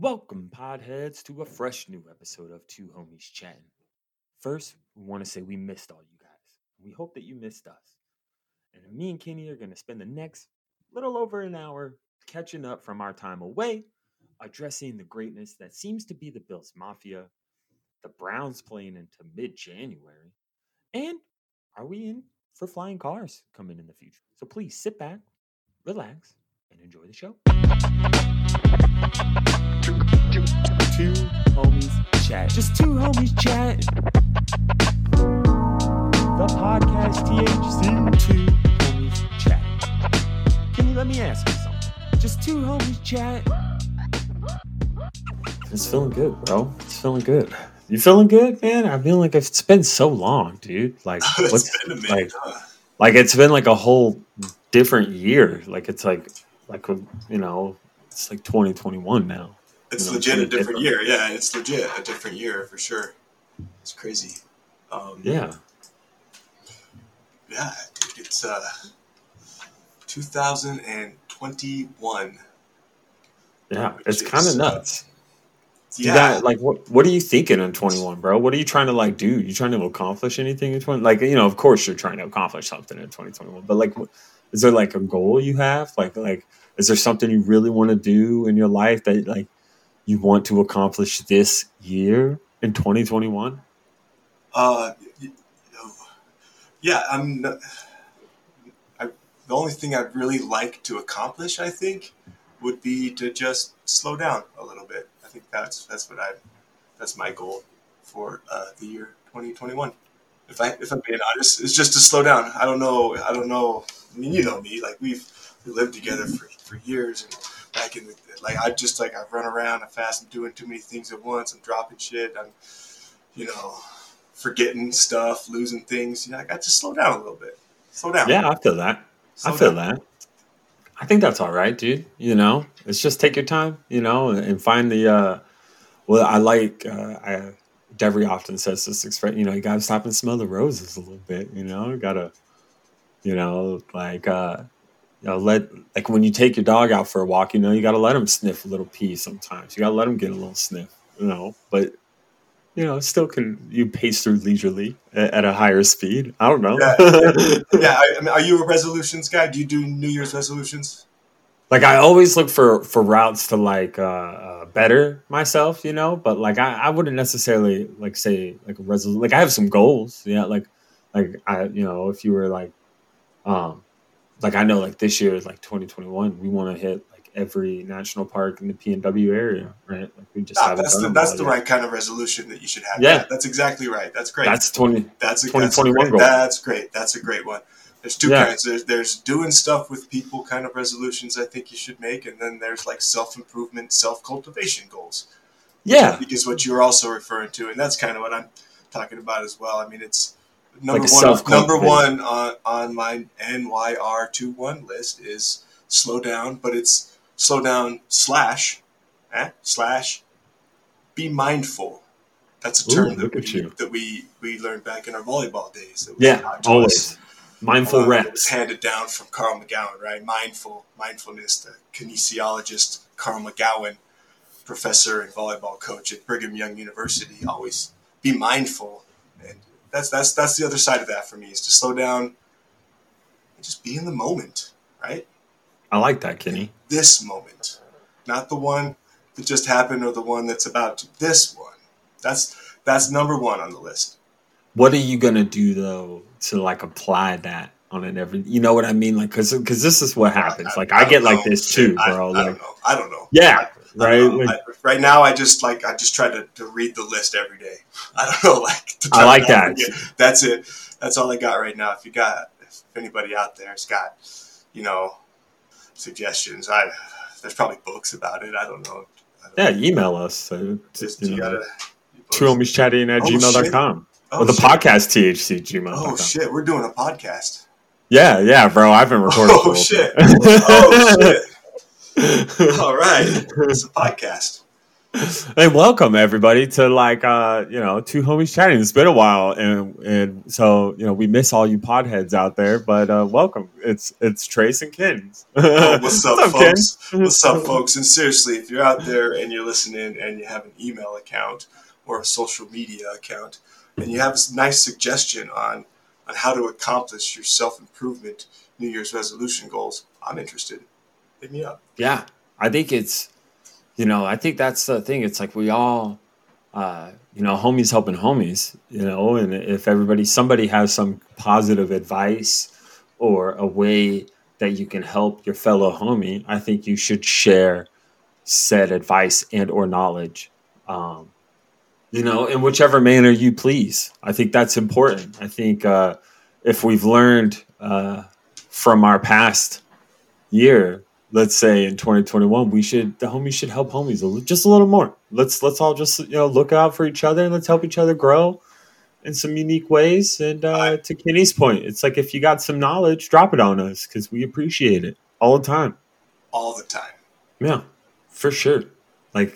Welcome, podheads, to a fresh new episode of Two Homies Chatting. First, we want to say we missed all you guys. We hope that you missed us. And me and Kenny are going to spend the next little over an hour catching up from our time away, addressing the greatness that seems to be the Bills Mafia, the Browns playing into mid January, and are we in for flying cars coming in the future? So please sit back, relax, and enjoy the show. Two homies chat. Just two homies chat. The podcast THC. Two homies chat. Can you let me ask you something? Just two homies chat. It's feeling good, bro. It's feeling good. You feeling good, man? I feel like it's been so long, dude. Like, It's what's been a minute, like? huh? Like it's been like a whole different year. Like it's like like you know, it's like 2021 now. It's you know, legit a different different. year. Yeah, it's legit a different year for sure. It's crazy. Um, Yeah. yeah, dude, it's uh, 2021. Yeah. It's kind of nuts. Yeah, got like what what are you thinking in 21, bro? What are you trying to like do? You trying to accomplish anything in 20? Like, you know, of course you're trying to accomplish something in 2021, but like is there like a goal you have? Like like is there something you really want to do in your life that like you want to accomplish this year in 2021? uh, yeah. I'm. I, the only thing I'd really like to accomplish, I think, would be to just slow down a little bit. I think that's that's what I. That's my goal for uh, the year 2021. If I if I'm being honest, it's just to slow down. I don't know. I don't know. I mean, you know me. Like we've we lived together for, for years, and back in the like I just like I run around. I fast. I'm doing too many things at once. I'm dropping shit. I'm, you know, forgetting stuff, losing things. You know, I got to slow down a little bit. Slow down. Yeah, I feel that. Slow I feel down. that. I think that's all right, dude. You know, it's just take your time, you know, and, find the. uh Well, I like. uh I Devery often says this expression. You know, you gotta stop and smell the roses a little bit. You know, you gotta, you know, like, uh you know, let like when you take your dog out for a walk, you know, you gotta let him sniff a little pee. Sometimes you gotta let him get a little sniff. You know, but you know, still can you pace through leisurely at, at a higher speed? I don't know. Yeah. I, I mean, are you a resolutions guy? Do you do New Year's resolutions? like I always look for for routes to like uh, uh better myself, you know. But like I, I wouldn't necessarily like say like a resolution. Like I have some goals, yeah. Like like I you know if you were like um like I know like this year is like 2021, we want to hit like every national park in the PNW area, right? Like we just Ah, that's the, that's the yet. right kind of resolution that you should have. Yeah. that's exactly right. That's great. That's 20. That's a, 2021 that's great. That's great. That's a great one. There's two Yeah. kinds. There's there's doing stuff with people kind of resolutions I think you should make, and then there's like self improvement, self cultivation goals. Yeah, is what you're also referring to, and that's kind of what I'm talking about as well. I mean, it's number Like one. Number one on on my NYR 21 list is slow down, but it's slow down slash eh, slash be mindful. That's a Ooh, term that we, that we we learned back in our volleyball days. Yeah, taught to us. always mindful was reps. handed down from Carl McGown, right? Mindful, mindfulness. The kinesiologist Carl McGown, professor and volleyball coach at Brigham Young University, always be mindful, and that's that's that's the other side of that for me is to slow down and just be in the moment, right? I like that, Kenny. This moment, not the one that just happened or the one that's about to. This one, that's that's number one on the list. what are you gonna do though to like apply that on an every you know what i mean like because because this is what happens like i, don't get like know. this too I, bro I like don't know. I don't know. yeah I right don't like, I- right now, I just like I just try to, to read the list every day. I don't know, like I like that. That's it. That's all I got right now. If you got, if anybody out there has got, you know, suggestions, I there's probably books about it. I don't know. I don't yeah email us uh, so Just, you you gotta. two homies chatting at Oh, gmail.com Oh, or the shit. podcast thc gmail.com Oh shit, we're doing a podcast. yeah yeah bro i've been recording Oh shit. Oh shit. All right, it's a podcast. Hey, welcome everybody to like uh you know two homies chatting. It's been a while and and so you know we miss all you podheads out there but uh welcome. It's it's trace and kins oh, what's up, what's up folks? Ken? what's up folks? And seriously if you're out there and you're listening and you have an email account or a social media account and you have a nice suggestion on on how to accomplish your self-improvement new year's resolution goals i'm interested me up yeah i think it's you know, I think that's the thing. It's like we all, uh, you know, homies helping homies, you know, and if everybody, somebody has some positive advice or a way that you can help your fellow homie, I think you should share said advice and or knowledge. Um, you know, in whichever manner you please. I think that's important. I think uh, if we've learned uh, from our past year let's say in 2021 we should the homies should help homies a, just a little more. Let's let's all just you know look out for each other and let's help each other grow in some unique ways. And uh, to kenny's point it's like if you got some knowledge drop it on us because we appreciate it all the time. All the time. Yeah for sure. Like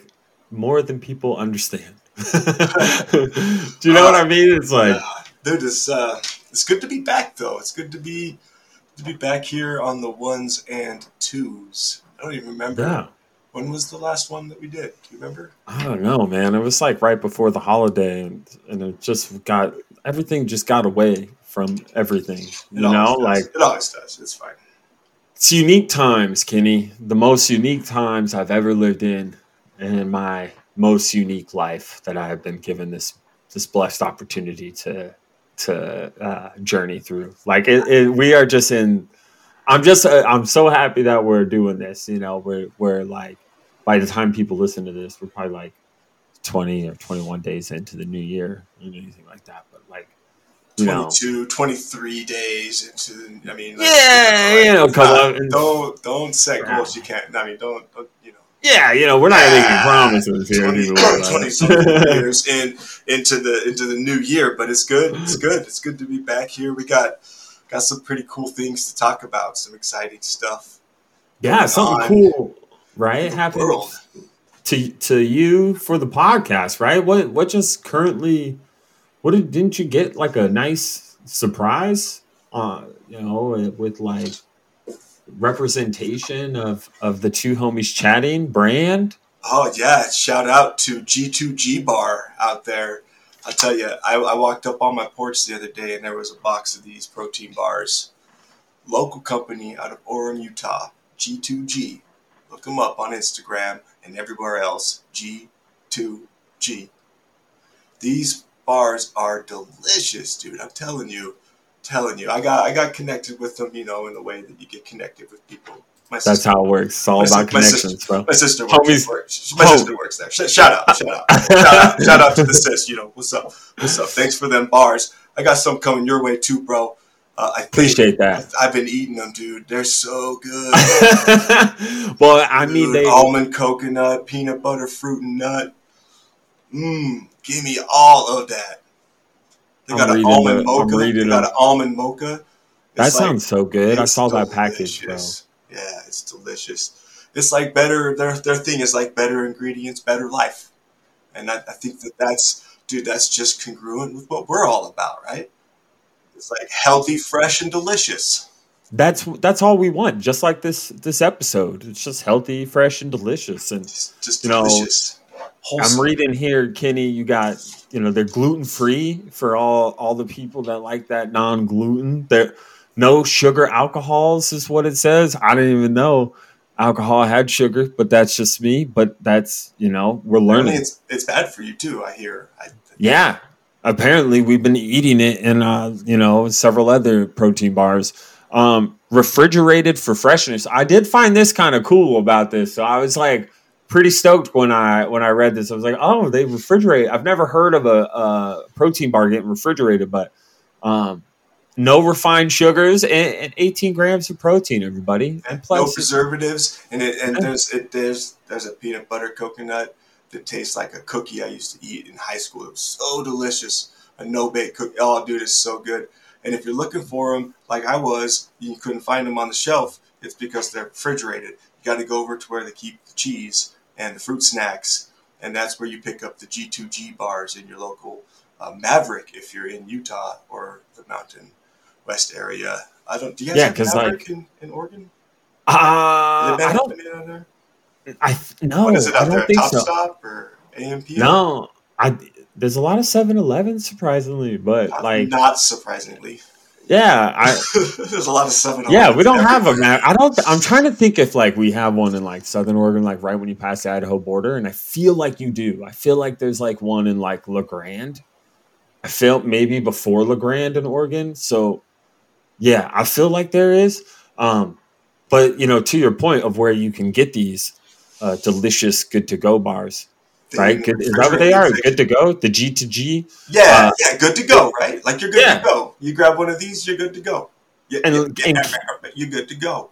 more than people understand. Do you know uh, what i mean? It's like yeah. dude it's uh it's good to be back though. It's good to be to be back here on the ones and twos. I don't even remember. Yeah. When was the last one that we did? Do you remember? I don't know, man. It was like right before the holiday, and, and it just got everything just got away from everything. You know, like it always does. It's fine. It's unique times, Kenny. The most unique times I've ever lived in, in my most unique life that I have been given this this blessed opportunity to to uh, journey through. Like it, it, we are just in. I'm just uh, I'm so happy that we're doing this. You know, we're we're like by the time people listen to this, we're probably like 20 or 21 days into the new year, or anything like that. But like, you 22, know, 23 days into. I mean, yeah, you know, come on, don't don't set goals you can't. I mean, don't, don't you know yeah, you know, we're not making promises here. 20, 20 years in into the into the new year, but it's good. It's good. It's good to be back here. We got got some pretty cool things to talk about. Some exciting stuff. Yeah, something cool, right? Happening to to you for the podcast, right? What what just currently? What did, didn't you get like a nice surprise? Uh, you know, with like representation of of the two homies chatting brand. Oh yeah! Shout out to G2G Bar out there. I tell you, I, I walked up on my porch the other day and there was a box of these protein bars. Local company out of Orem, Utah, G2G. Look them up on Instagram and everywhere else. G2G. These bars are delicious, dude. I'm telling you telling you, I got I got connected with them, you know, in the way that you get connected with people. My That's sister, how it works. It's all about connections, sister, bro. My sister works, works. My sister works there. Shout out, shout out, shout out, shout out to the sis. You know, what's up? What's up? Thanks for them bars. I got some coming your way too, bro. Uh, I appreciate that. I've been eating them, dude. They're so good. well, I dude, mean, they almond, coconut, peanut butter, fruit, and nut. Mmm, give me all of that. They got an almond the, mocha. They got an almond mocha. It's that like, sounds so good. I saw delicious. that package, bro. Yeah, it's delicious. It's like better. Their their thing is like better ingredients, better life, and I, I think that that's dude. That's just congruent with what we're all about, right? It's like healthy, fresh, and delicious. That's that's all we want. Just like this this episode, it's just healthy, fresh, and delicious, and just, just you delicious. know Wholesome. I'm reading here, Kenny. You got you know they're gluten free for all all the people that like that non gluten. There no sugar alcohols is what it says. I didn't even know alcohol had sugar, but that's just me. But that's you know we're learning. it's it's bad for you too. I hear. I, yeah, apparently we've been eating it in uh, you know several other protein bars. Um, refrigerated for freshness. I did find this kind of cool about this. So I was like, pretty stoked when I when I read this. I was like, oh, they refrigerate. I've never heard of a, a protein bar getting refrigerated, but um, no refined sugars and, and, 18 grams of protein, everybody, and plus no preservatives. And it, and there's it, there's there's a peanut butter coconut that tastes like a cookie I used to eat in high school. It was so delicious. A no bake cookie. Oh, dude, it's so good. And if you're looking for them, like I was, you couldn't find them on the shelf. It's because they're refrigerated. You got to go over to where they keep the cheese and the fruit snacks and that's where you pick up the G2G bars in your local uh, Maverick if you're in Utah or the Mountain West area. I don't. Do you guys Yeah, have Maverick like- in, in Oregon? Uh, I don't. out? I no. what is it I don't there? think Top so. Stop or AMP? No, I. There's a lot of 7-Eleven surprisingly, but Uh, like, not surprisingly. yeah, I. There's a lot of seven. Yeah, we don't have them map. I don't. I'm trying to think if like we have one in like Southern Oregon, like right when you pass the Idaho border, and I feel like you do. I feel like there's like one in like La Grande. I feel maybe before La Grande in Oregon. So, yeah, I feel like there is. Um, but you know, to your point of where you can get these uh, delicious good to go bars, right? Good, is that what they are? Good to go. The G to G. Yeah, Uh, yeah, good to go, right? Like you're good Yeah. to go. You grab one of these, you're good to go. Yeah, And- yeah, yeah, you're good to go.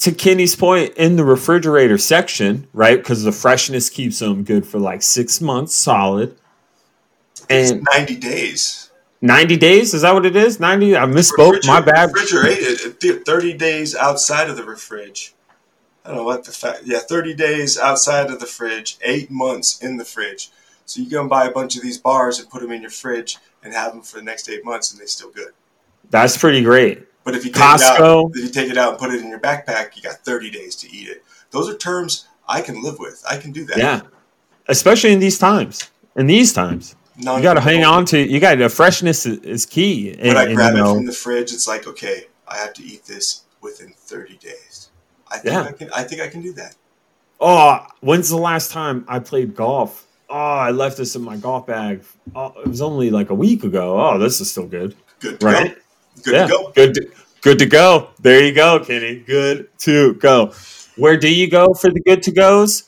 to Kenny's point, in the refrigerator section, right? Because the freshness keeps them good for like six months solid. It's And 90 days. 90 days, is that what it is? 90? I misspoke. My bad. Refrigerated, 30 days outside of the fridge. I don't know what the fact. Yeah, 30 days outside of the fridge, eight months in the fridge. So you go and buy a bunch of these bars and put them in your fridge and have them for the next eight months, and they're still good. That's pretty great. But if you take it out, Costco. if you take it out and put it in your backpack, you got 30 days to eat it. Those are terms I can live with. I can do that. Yeah. Especially in these times. In these times. You got to hang on to, it. you got the freshness is, is key. When And, I grab you it know, from the fridge, it's like, okay, I have to eat this within 30 days. I think Yeah. I can. I think I can do that. oh, when's the last time I played golf? Oh, I left this in my golf bag. Oh, it was only like a week ago. Oh, this is still good. Good to Right? go. Good yeah, to go. Good to, good to go. There you go, Kenny. Good to go. Where do you go for the good to goes?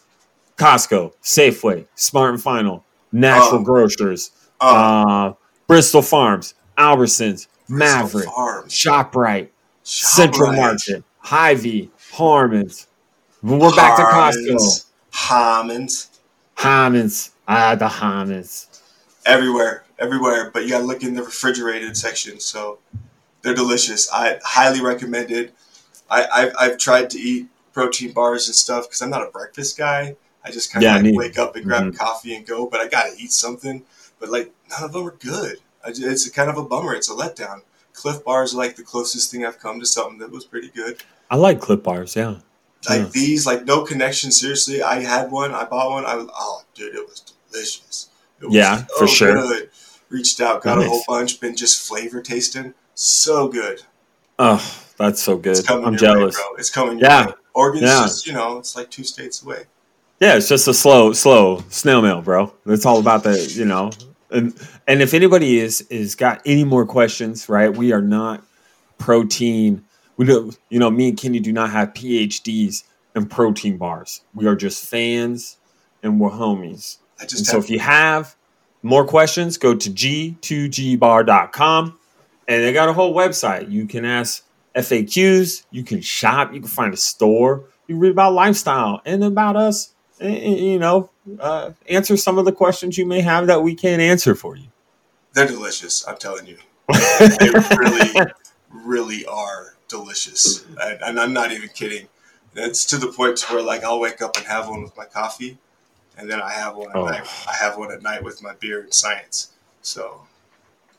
Costco, Safeway, Smart and Final, Natural Oh. Grocers, Uh, uh, Bristol Farms, Albertsons, Maverick, Farms, ShopRite, Central Market, Hy-Vee, Harmon's. We're back to Costco. Harmons, Harmons, Harmon's. Ah, the Harmon's. everywhere, everywhere. But you gotta look in the refrigerated section. So they're delicious. I highly recommend it. I, I've, I've tried to eat protein bars and stuff because I'm not a breakfast guy. I just kind of Yeah, like wake up and grab Mhm. a coffee and go. But I gotta eat something. But like none of them are good. I ju- it's kind of a bummer. It's a letdown. Clif bars are like the closest thing I've come to something that was pretty good. I like Clif bars, yeah. Like Yeah. these, like no connection. Seriously, I had one. I bought one. I was, oh, dude, it was delicious. It was Yeah, for sure. Good. Reached out, got a whole bunch. Been just flavor tasting. So good. Oh, that's so good. It's coming I'm jealous. way, bro. It's coming. Yeah. Oregon's Yeah. just you know, it's like two states away. Yeah, it's just a slow, slow snail mail, bro. It's all about the, you know, and and if anybody is is got any more questions, right? We are not protein. We do, you know, me and Kenny do not have PhDs in protein bars. We are just fans, and we're homies. I And so if you have more questions, go to g2gbar.com and they got a whole website. You can ask FAQs, you can shop, you can find a store, you can read about lifestyle and about us, you know, uh, answer some of the questions you may have that we can't answer for you. they're delicious. I'm telling you, they really, really are delicious, and, and I'm not even kidding. It's to the point to where like I'll wake up and have one with my coffee, and then I have one at Oh. night. I have one at night with my beer and science. So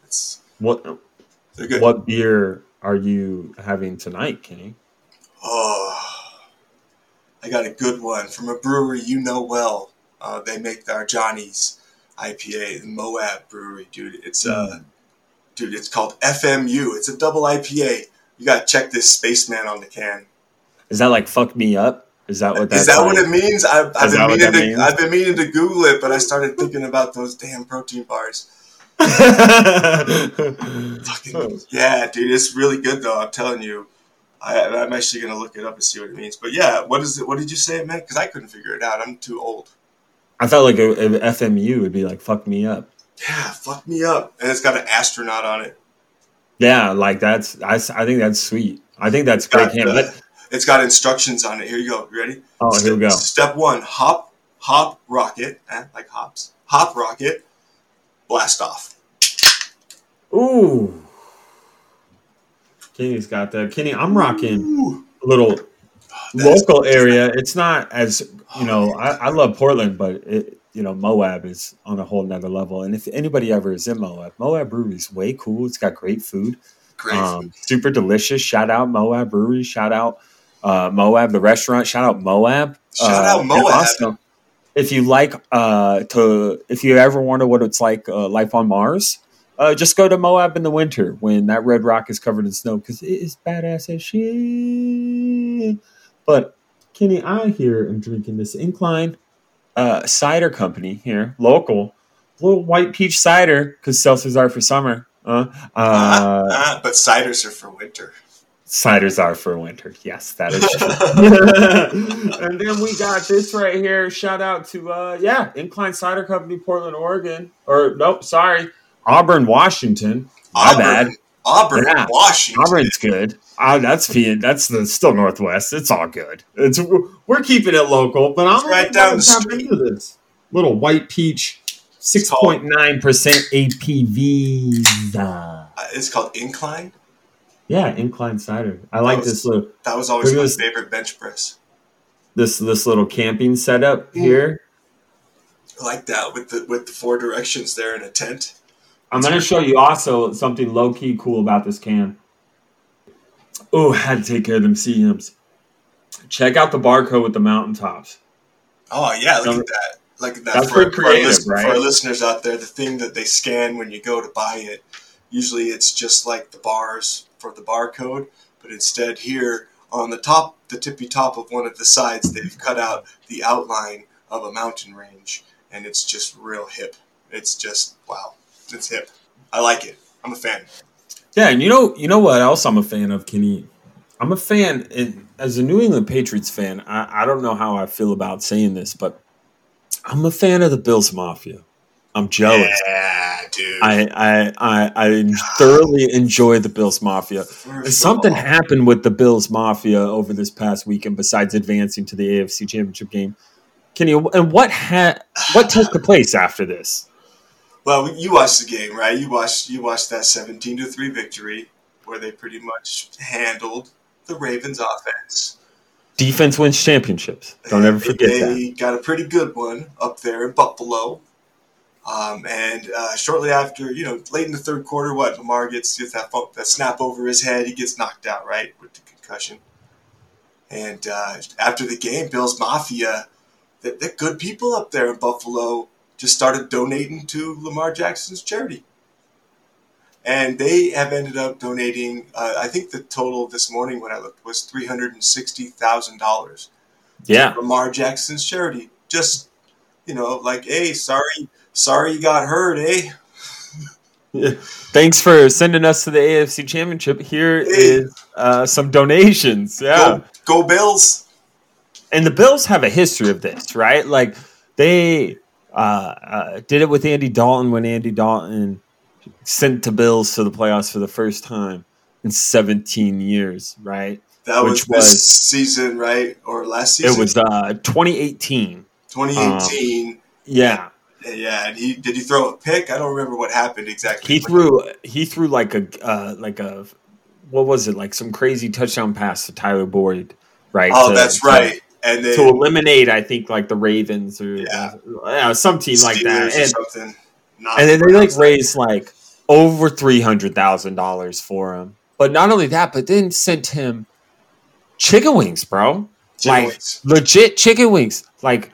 it's what they're good. what beer are you having tonight, Kenny? Oh, I got a good one from a brewery you know well. Uh, they make our Johnny's IPA, the Moab Brewery, dude. It's uh, Mm. dude, it's called FMU. It's a double IPA. You gotta check this spaceman on the can. Is that like fuck me up? Is that what that's Is that like? what it means? I've, I've been meaning to. means? I've been meaning to Google it, but I started thinking about those damn protein bars. Fucking yeah, dude, it's really good though. I'm telling you. I, I'm actually gonna look it up and see what it means. But yeah, what is it? What did you say it meant? Because I couldn't figure it out. I'm too old. I felt like a, a FMU would be like fuck me up. Yeah, fuck me up. And it's got an astronaut on it. Yeah, like that's I, I think that's sweet. I think that's It's got, great. Uh, it's got instructions on it. Here you go. You ready? oh, here we go. Step one: hop, hop, rocket, eh, like hops. Hop, rocket, blast off. Ooh, Kenny's got that. Kenny, I'm rocking Ooh, a little that's- local area. It's not as you know. I, I love Portland, but it, you know, Moab is on a whole nother level. And if anybody ever is in Moab, Moab Brewery is way cool. It's got great food. Great. Um, super delicious. Shout out Moab Brewery. Shout out uh, Moab, the restaurant. Shout out Moab. Shout Uh, out Moab. also, if you like uh, to, if you ever wonder what it's like uh, life on Mars, uh, just go to Moab in the winter when that red rock is covered in snow because it is badass as shit. But Kenny, I here am drinking this Incline uh, cider company here, local, little white peach cider because seltzers are for summer. Uh, uh, but ciders are for winter. ciders are for winter. Yes, that is true. and then we got this right here. Shout out to uh yeah, Incline Cider Company, Portland, Oregon. Or nope, sorry, Auburn, Washington. My bad. Auburn, Yeah. Washington. Auburn's good. Uh, that's that's the still Northwest. It's all good. It's we're keeping it local, but I'm right down the street. this little white peach, six point nine percent ABV. Uh, it's called Incline. Yeah, incline cider. I like was- this little That was always my this. favorite bench press. this this little camping setup Mm. here. I like that with the with the four directions there in a tent. I'm gonna show you also something low key cool about this can. Oh, had to take care of them CMs. Check out the barcode with the mountaintops. Oh yeah, look Um, at that. Look at that. that's for, pretty for creative, right? for our listeners out there, the thing that they scan when you go to buy it, usually it's just like the bars for the barcode, but instead here on the top, the tippy top of one of the sides, they've cut out the outline of a mountain range, and it's just real hip. It's just wow, it's hip. I like it. I'm a fan. Yeah, and you know, you know what else I'm a fan of, Kenny. I'm a fan, and as a New England Patriots fan, I, I don't know how I feel about saying this, but I'm a fan of the Bills Mafia. I'm jealous. Yeah, dude. I, I, I, I thoroughly enjoy the Bills Mafia. First something happened with the Bills Mafia over this past weekend besides advancing to the AFC Championship game. Kenny, and what had what took place after this? Well, you watched the game, right? You watched you watched that seventeen to three victory where they pretty much handled the Ravens' offense. Defense wins championships. Don't ever forget they, that. got a pretty good one up there in Buffalo. Um, and uh, shortly after, you know, late in the third quarter, what Lamar gets gets that that snap over his head, he gets knocked out, right, with the concussion. And uh, after the game, Bills Mafia, they're, they're good people up there in Buffalo, just started donating to Lamar Jackson's charity. And they have ended up donating, uh, I think the total this morning when I looked was $360,000 Yeah. Lamar Jackson's charity. Just, you know, like, hey, sorry, sorry you got hurt, eh? Thanks for sending us to the AFC Championship. Here Hey. is uh, some donations. Yeah. Go, go Bills. and the Bills have a history of this, right? Like they uh, uh, did it with Andy Dalton when Andy Dalton sent the Bills to the playoffs for the first time in 17 years, right? That Which was this was- season, right? Or last season? It was uh, 2018. 2018. Yeah, yeah, and he did he throw a pick? I don't remember what happened exactly. he threw he threw like a uh, like a what was it like some crazy touchdown pass to Tyler Boyd, right? Oh, to- that's right. And then To eliminate, I think like the Ravens or Yeah. uh, some team like that, and something. Not and then they like raised like over three hundred thousand dollars for him. But not only that, but then sent him chicken wings, bro. Chicken like wings. legit chicken wings. Like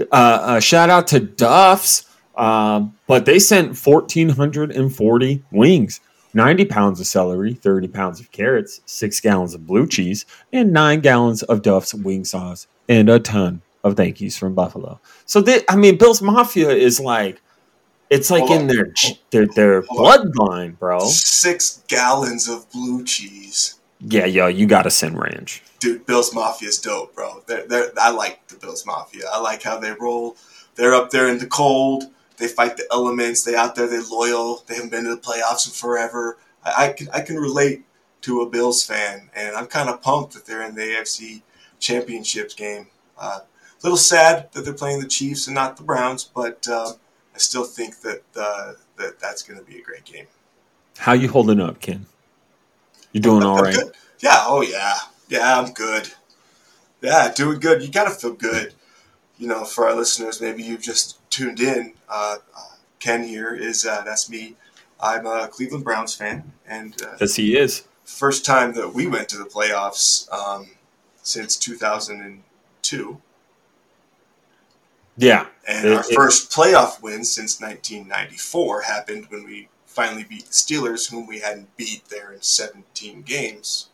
uh, uh shout out to Duff's. Um, but they sent fourteen hundred and forty wings. 90 pounds of celery, 30 pounds of carrots, six gallons of blue cheese, and nine gallons of Duff's wing sauce, and a ton of thank yous from Buffalo. So, they, I mean, Bill's Mafia is like, it's like Hold in on. their their their bloodline, bro. Six gallons of blue cheese. Yeah, yo, you got to send ranch. dude, Bills Mafia is dope, bro. They're, they're, I like the Bills Mafia. I like how they roll. They're up there in the cold. They fight the elements. They out there. They loyal. They haven't been to the playoffs in forever. I, I can I can relate to a Bills fan, and I'm kind of pumped that they're in the AFC Championships game. Uh, a little sad that they're playing the Chiefs and not the Browns, but uh, I still think that uh, that that's going to be a great game. How you holding up, Ken? You doing all I'm right? good. Yeah. Oh yeah. Yeah. I'm good. Yeah, doing good. You gotta feel good. You know, for our listeners, maybe you've just tuned in, uh, Ken here is uh, that's me. I'm a Cleveland Browns fan, and uh, yes, he is. First time that we went to the playoffs um, since 2002. Yeah, and it, our it, first playoff win since 1994 happened when we finally beat the Steelers, whom we hadn't beat there in 17 games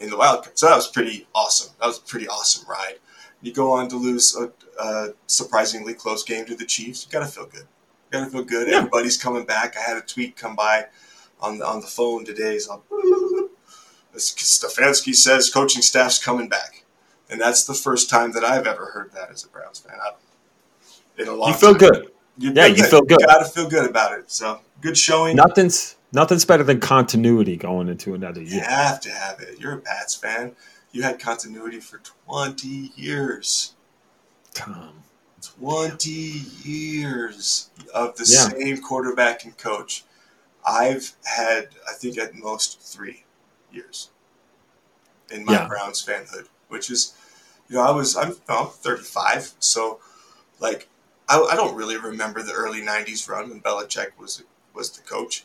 in the wild card. So that was pretty awesome. That was a pretty awesome ride. You go on to lose a, a surprisingly close game to the Chiefs. You got to feel good. You got to feel good. Yeah. Everybody's coming back. I had a tweet come by on the, on the phone today. So Stefanski says coaching staff's coming back, and that's the first time that I've ever heard that as a Browns fan. I, in a long you feel time. good. You yeah, you feel good. You got to feel good about it. So good showing. Nothing's nothing's better than continuity going into another year. You have to have it. You're a Pats fan. You had continuity for 20 years. Tom. 20 years of the yeah. same quarterback and coach. I've had, I think, at most three years in my yeah. Browns fanhood, which is, you know, I was, I'm, I'm 35. So, like, I, I don't really remember the early 90s run when Belichick was was the coach.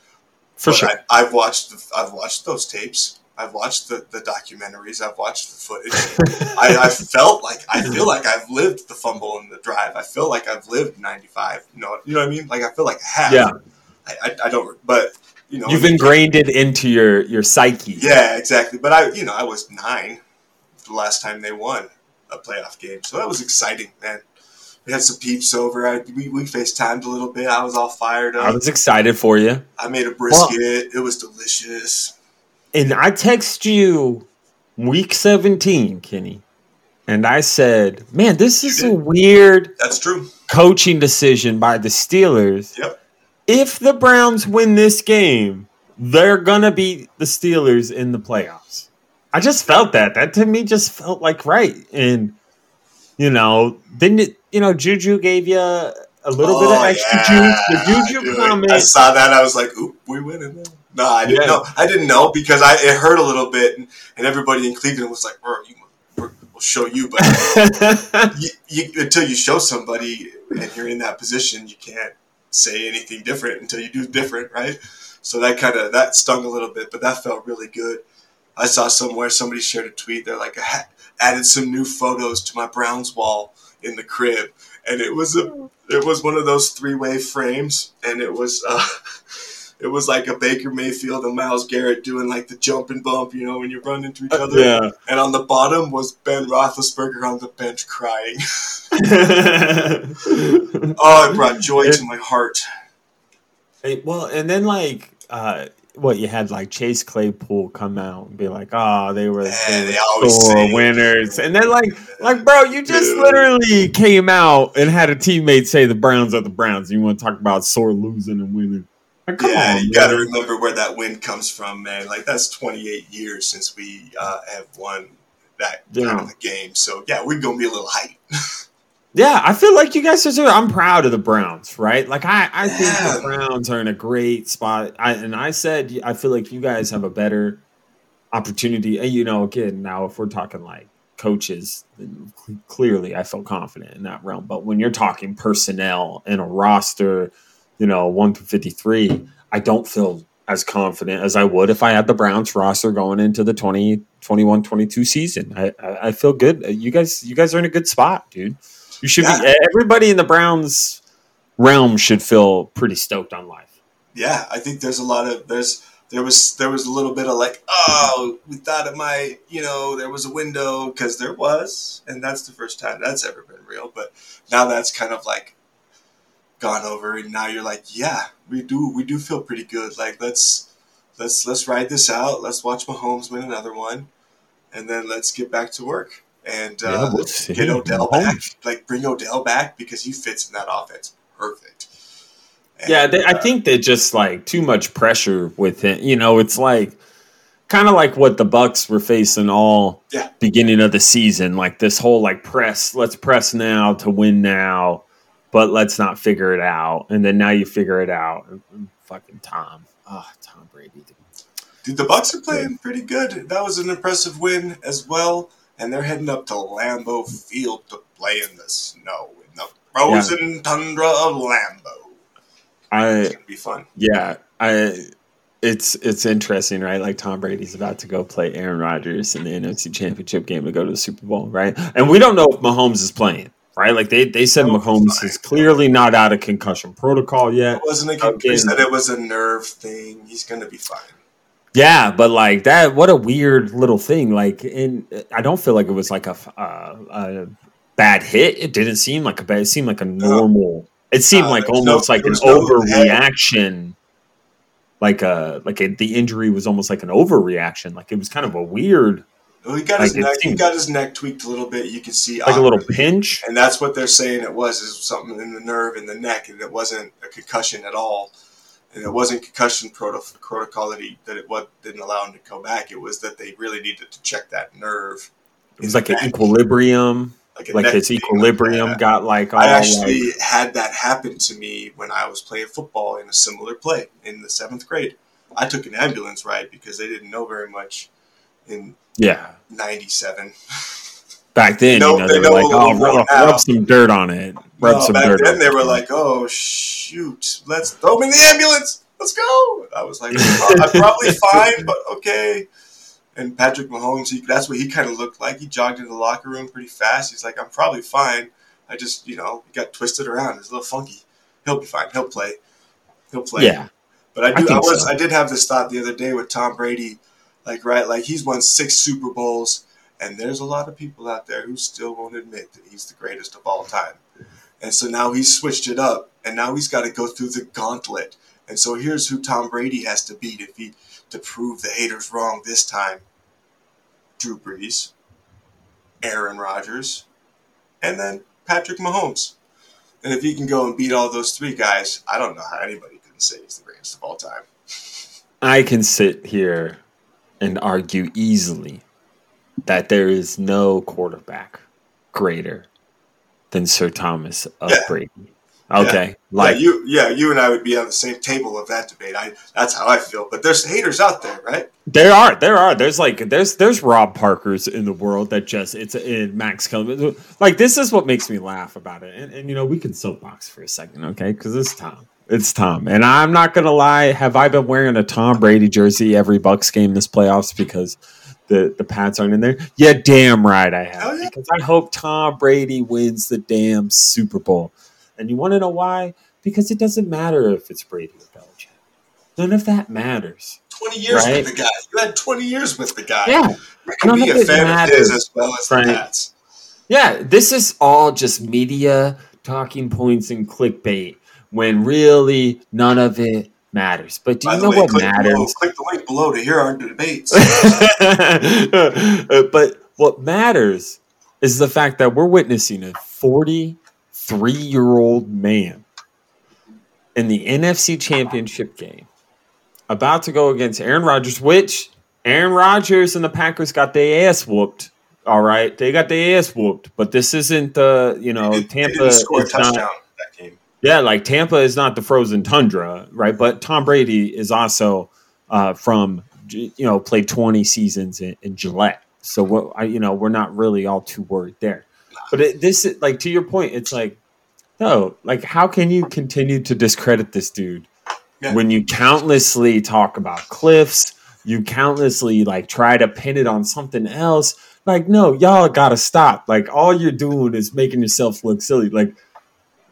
For but sure. I, have watched the, I've watched those tapes. I've watched the, the documentaries. I've watched the footage. I, I felt like I feel like I've lived the fumble and the drive. I feel like I've lived ninety five. You know, you know what I mean? Like I feel like I have. Yeah. I, I, I don't, but you know, you've ingrained it into your your psyche. Yeah, exactly. But I, you know, I was nine the last time they won a playoff game, so that was exciting, man. We had some peeps over. I, we we FaceTimed a little bit. I was all fired up. I was excited for you. I made a brisket. Well, it was delicious and I text you week 17, Kenny, and I said, man, this is a weird That's true. coaching decision by the Steelers. Yep. If the Browns win this game, they're gonna beat the Steelers in the playoffs. I just felt that. That to me just felt like right. And you know, didn't it, you know, Juju gave you a little oh, bit of oh, extra yeah, juice. The Juju comment. I saw that. I was like, oop, we winning. No, I didn't yeah. know. I didn't know because I it hurt a little bit, and, and everybody in Cleveland was like, "Bro, you, we'll show you," but you, you, until you show somebody and you're in that position, you can't say anything different until you do different, right? So that kind of that stung a little bit, but that felt really good. I saw somewhere somebody shared a tweet. They're like, I added some new photos to my Browns wall in the crib, and it was a it was one of those three way frames, and it was. Uh, it was like a Baker Mayfield and Myles Garrett doing like the jump and bump, you know, when you run into each uh, other. Yeah. And on the bottom was Ben Roethlisberger on the bench crying. oh, it brought joy to my heart. Hey, well, and then like, uh, what you had like Chase Claypool come out and be like, "Oh, they were, they, they were sore winners," and then like, like, bro, you just Dude. literally came out and had a teammate say the Browns are the Browns. You want to talk about sore losing and winning? yeah, on, you got to remember where that win comes from, man. Like that's 28 years since we uh, have won that yeah. kind of a game. So yeah, we're gonna be a little hype. yeah, I feel like you guys are. I'm proud of the Browns, right? Like I, I yeah. think the Browns are in a great spot. I, and I said I feel like you guys have a better opportunity. And you know, again, now if we're talking like coaches, clearly I feel confident in that realm. But when you're talking personnel and a roster you know, 1 to 53, I don't feel as confident as I would if I had the Browns roster going into the 2021 22 season. I, I, I feel good. You guys you guys are in a good spot, dude. You should yeah. be everybody in the Browns realm should feel pretty stoked on life. Yeah, I think there's a lot of there's there was there was a little bit of like oh we thought it might you know there was a window because there was and that's the first time that's ever been real but now that's kind of like gone over and now you're like yeah we do we do feel pretty good. Like let's let's let's ride this out. Let's watch Mahomes win another one and then let's get back to work and uh, yeah, we'll get Odell Mahomes. back like bring Odell back because he fits in that offense perfect. And, yeah they, uh, I think they just like too much pressure with him you know it's like kind of like what the Bucs were facing all yeah. beginning of the season like this whole like press let's press now to win now but let's not figure it out. And then now you figure it out. Fucking Tom. Oh, Tom Brady. Dude, the Bucs are playing pretty good. That was an impressive win as well. And they're heading up to Lambeau Field to play in the snow in the frozen tundra of Lambeau. I It's gonna be fun. yeah, I it's it's interesting, right? Like Tom Brady's about to go play Aaron Rodgers in the NFC Championship game to go to the Super Bowl, right? And we don't know if Mahomes is playing, right? Like they they said Oh, Mahomes is clearly not out of concussion protocol yet. It wasn't a he said it was a nerve thing. He's gonna be fine. Yeah, but like that, what a weird little thing. Like, in I don't feel like it was like a, uh, a bad hit. It didn't seem like a bad. It seemed like a normal. It seemed Uh, like almost no- like an no overreaction. Like a like a, the injury was almost like an overreaction. Like it was kind of a weird, Well, he got his neck. He got his neck tweaked a little bit. You can see like a little pinch. and that's what they're saying it was is something in the nerve in the neck, and it wasn't a concussion at all. And it wasn't concussion proto- protocol that he that it what didn't allow him to come back. It was that they really needed to check that nerve. It was like an equilibrium. like, Like his thing like equilibrium got like all I actually like, had that happen to me when I was playing football in a similar play in the seventh grade. I took an ambulance ride because they didn't know very much in yeah. '97. Back then, No, you know, they they, were like, "Oh, rub, rub some dirt on it. Rub No, some back dirt." then they it." were like, "Oh shoot, let's throw me in the ambulance. Let's go." I was like, "Oh, "I'm probably fine, but okay." And Patrick Mahomes, he, that's what he kind of looked like. He jogged into the locker room pretty fast. He's like, "I'm probably fine. I just, you know, got twisted around. It's a little funky. He'll be fine. He'll play. He'll play." yeah, But I I do. I, think was. so. I did have this thought the other day with Tom Brady, like right, like he's won six Super Bowls, and there's a lot of people out there who still won't admit that he's the greatest of all time. And so now he's switched it up, and now he's got to go through the gauntlet. And so here's who Tom Brady has to beat if he to prove the haters wrong this time. Drew Brees, Aaron Rodgers, and then Patrick Mahomes. And if he can go and beat all those three guys, I don't know how anybody can say he's the greatest of all time. I can sit here and argue easily that there is no quarterback greater than Sir Thomas of Yeah. Brady. Okay, like yeah, you, yeah, you and I would be on the same table of that debate. I, that's how I feel. But there's haters out there, right? there are, there are, there's like, there's, there's Rob Parkers in the world that just it's in Max Kellerman. Like this is what makes me laugh about it. And, and you know, we can soapbox for a second, okay? Because it's Tom. It's Tom, and I'm not gonna lie. Have I been wearing a Tom Brady jersey every Bucs game this playoffs because the the Pats aren't in there? Yeah, damn right I have. Hell yeah. Because I hope Tom Brady wins the damn Super Bowl. And you want to know why? Because it doesn't matter if it's Brady or Belichick. None of that matters. 20 years Right. with the guy. You had 20 years with the guy. Yeah, You can be a fan of his as well as Right. the Pats. yeah. This is all just media talking points and clickbait when really none of it matters. But do you know way, what click, matters? Below, click the link below to hear our debates. Uh, but what matters is the fact that we're witnessing a 43 year old man in the NFC Championship game about to go against Aaron Rodgers, which Aaron Rodgers and the Packers got their ass whooped. All right, they got their ass whooped, but this isn't the you know didn't- they Tampa. didn't score a not- touchdown game. Yeah, like Tampa is not the frozen tundra, right? But Tom Brady is also uh, from you know played twenty seasons in, in Gillette, so what I, you know we're not really all too worried there. But it, this is like to your point, it's like no, like how can you continue to discredit this dude Yeah. when you countlessly talk about cliffs, you countlessly like try to pin it on something else. Like no, y'all gotta stop. Like all you're doing is making yourself look silly. Like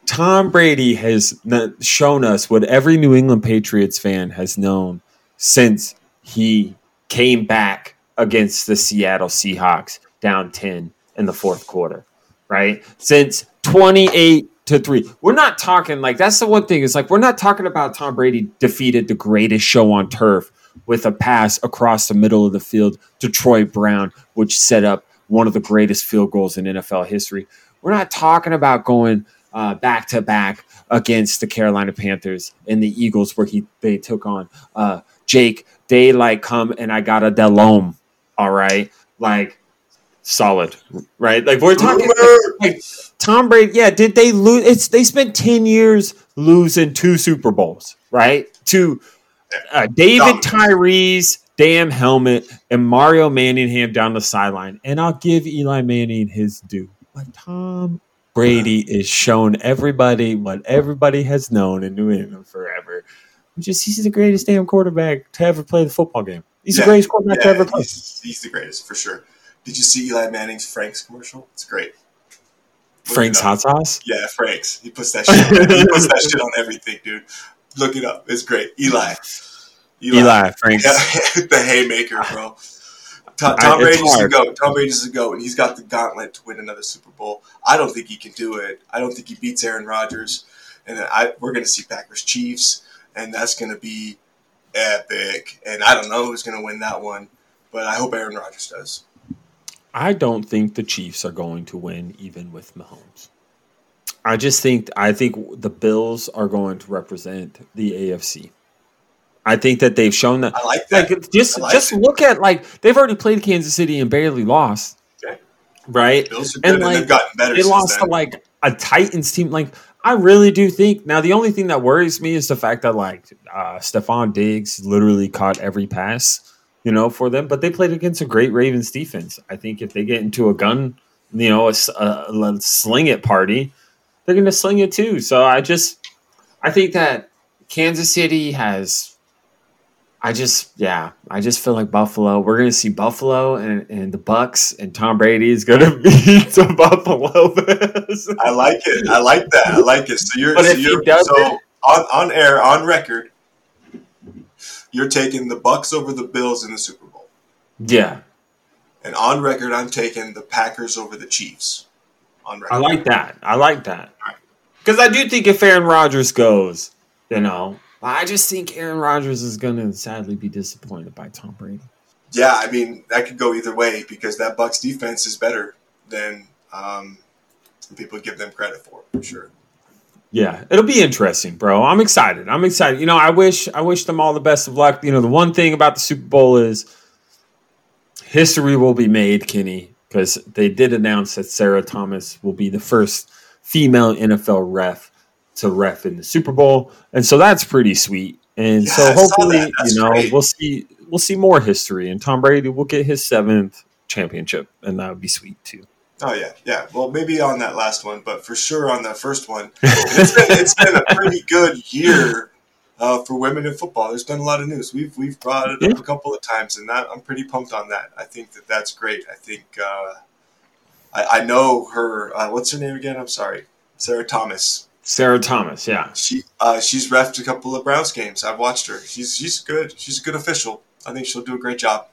Tom Brady has shown us what every New England Patriots fan has known since he came back against the Seattle Seahawks down 10 in the fourth quarter, right? Since 28 to 3. We're not talking like that's the one thing is like we're not talking about Tom Brady defeated the greatest show on turf with a pass across the middle of the field to Troy Brown, which set up one of the greatest field goals in NFL history. We're not talking about going back to back against the Carolina Panthers and the Eagles, where he they took on uh, Jake. They like come and I got a Delhomme. All right, like solid, right? Like we're talking like Tom Brady. Yeah, did they lose? It's they spent ten years losing two Super Bowls, right? To uh, David Tyree's damn helmet and Mario Manningham down the sideline, and I'll give Eli Manning his due. But Tom Brady is shown everybody what everybody has known in New England forever, which is he's the greatest damn quarterback to ever play the football game. He's Yeah, the greatest quarterback to ever play. he's, he's the greatest for sure. Did you see Eli Manning's Frank's commercial? It's great. Look Frank's hot sauce. Yeah, Frank's. He puts that shit. he puts that shit on everything, dude. Look it up. It's great. Eli. Eli, Frank's. Yeah, the haymaker, bro. Tom, Tom Brady's the goat. Tom Brady's the goat, and he's got the gauntlet to win another Super Bowl. I don't think he can do it. I don't think he beats Aaron Rodgers, and I we're going to see Packers Chiefs, and that's going to be epic. And I don't know who's going to win that one, but I hope Aaron Rodgers does. I don't think the Chiefs are going to win even with Mahomes. I just think I think the Bills are going to represent the AFC. I think that they've shown that I like that. like just like just it. look at like they've already played Kansas City and barely lost. Okay. Right? And, and, like, they've gotten better. They lost then. to like a Titans team. Like I really do think now the only thing that worries me is the fact that like uh Stefon Diggs literally caught every pass, you know, for them. But they played against a great Ravens defense. I think if they get into a gun, you know, a, a- a sling it party, they're going to sling it too. So I just, I think that Kansas City has. I just, yeah, I just feel like Buffalo. We're going to see Buffalo and, and the Bucs, and Tom Brady is going to beat the Buffalo Bills. I like it. I like that. I like it. So you're, But so if you're so on on air on record. You're taking the Bucs over the Bills in the Super Bowl, yeah, and on record, I'm taking the Packers over the Chiefs. On record, I like that. I like that because I do think if Aaron Rodgers goes, you know, I just think Aaron Rodgers is going to sadly be disappointed by Tom Brady. Yeah, I mean that could go either way because that Bucs defense is better than um, people give them credit for. For sure. Yeah, it'll be interesting, bro. I'm excited. I'm excited. You know, I wish I wish them all the best of luck. You know, the one thing about the Super Bowl is history will be made, Kenny, because they did announce that Sarah Thomas will be the first female NFL ref to ref in the Super Bowl, and so that's pretty sweet. And Yeah, so hopefully. You know, great. we'll see we'll see more history, and Tom Brady will get his seventh championship, and that would be sweet too. Oh yeah, yeah. Well, maybe on that last one, but for sure on that first one. It's been it's been a pretty good year uh, for women in football. There's been a lot of news. We've we've brought it up a couple of times, and that I'm pretty pumped on that. I think that that's great. I think uh, I, I know her. Uh, what's her name again? I'm sorry, Sarah Thomas. Sarah Thomas, yeah. She uh, she's refed a couple of Browns games. I've watched her. She's she's good. She's a good official. I think she'll do a great job.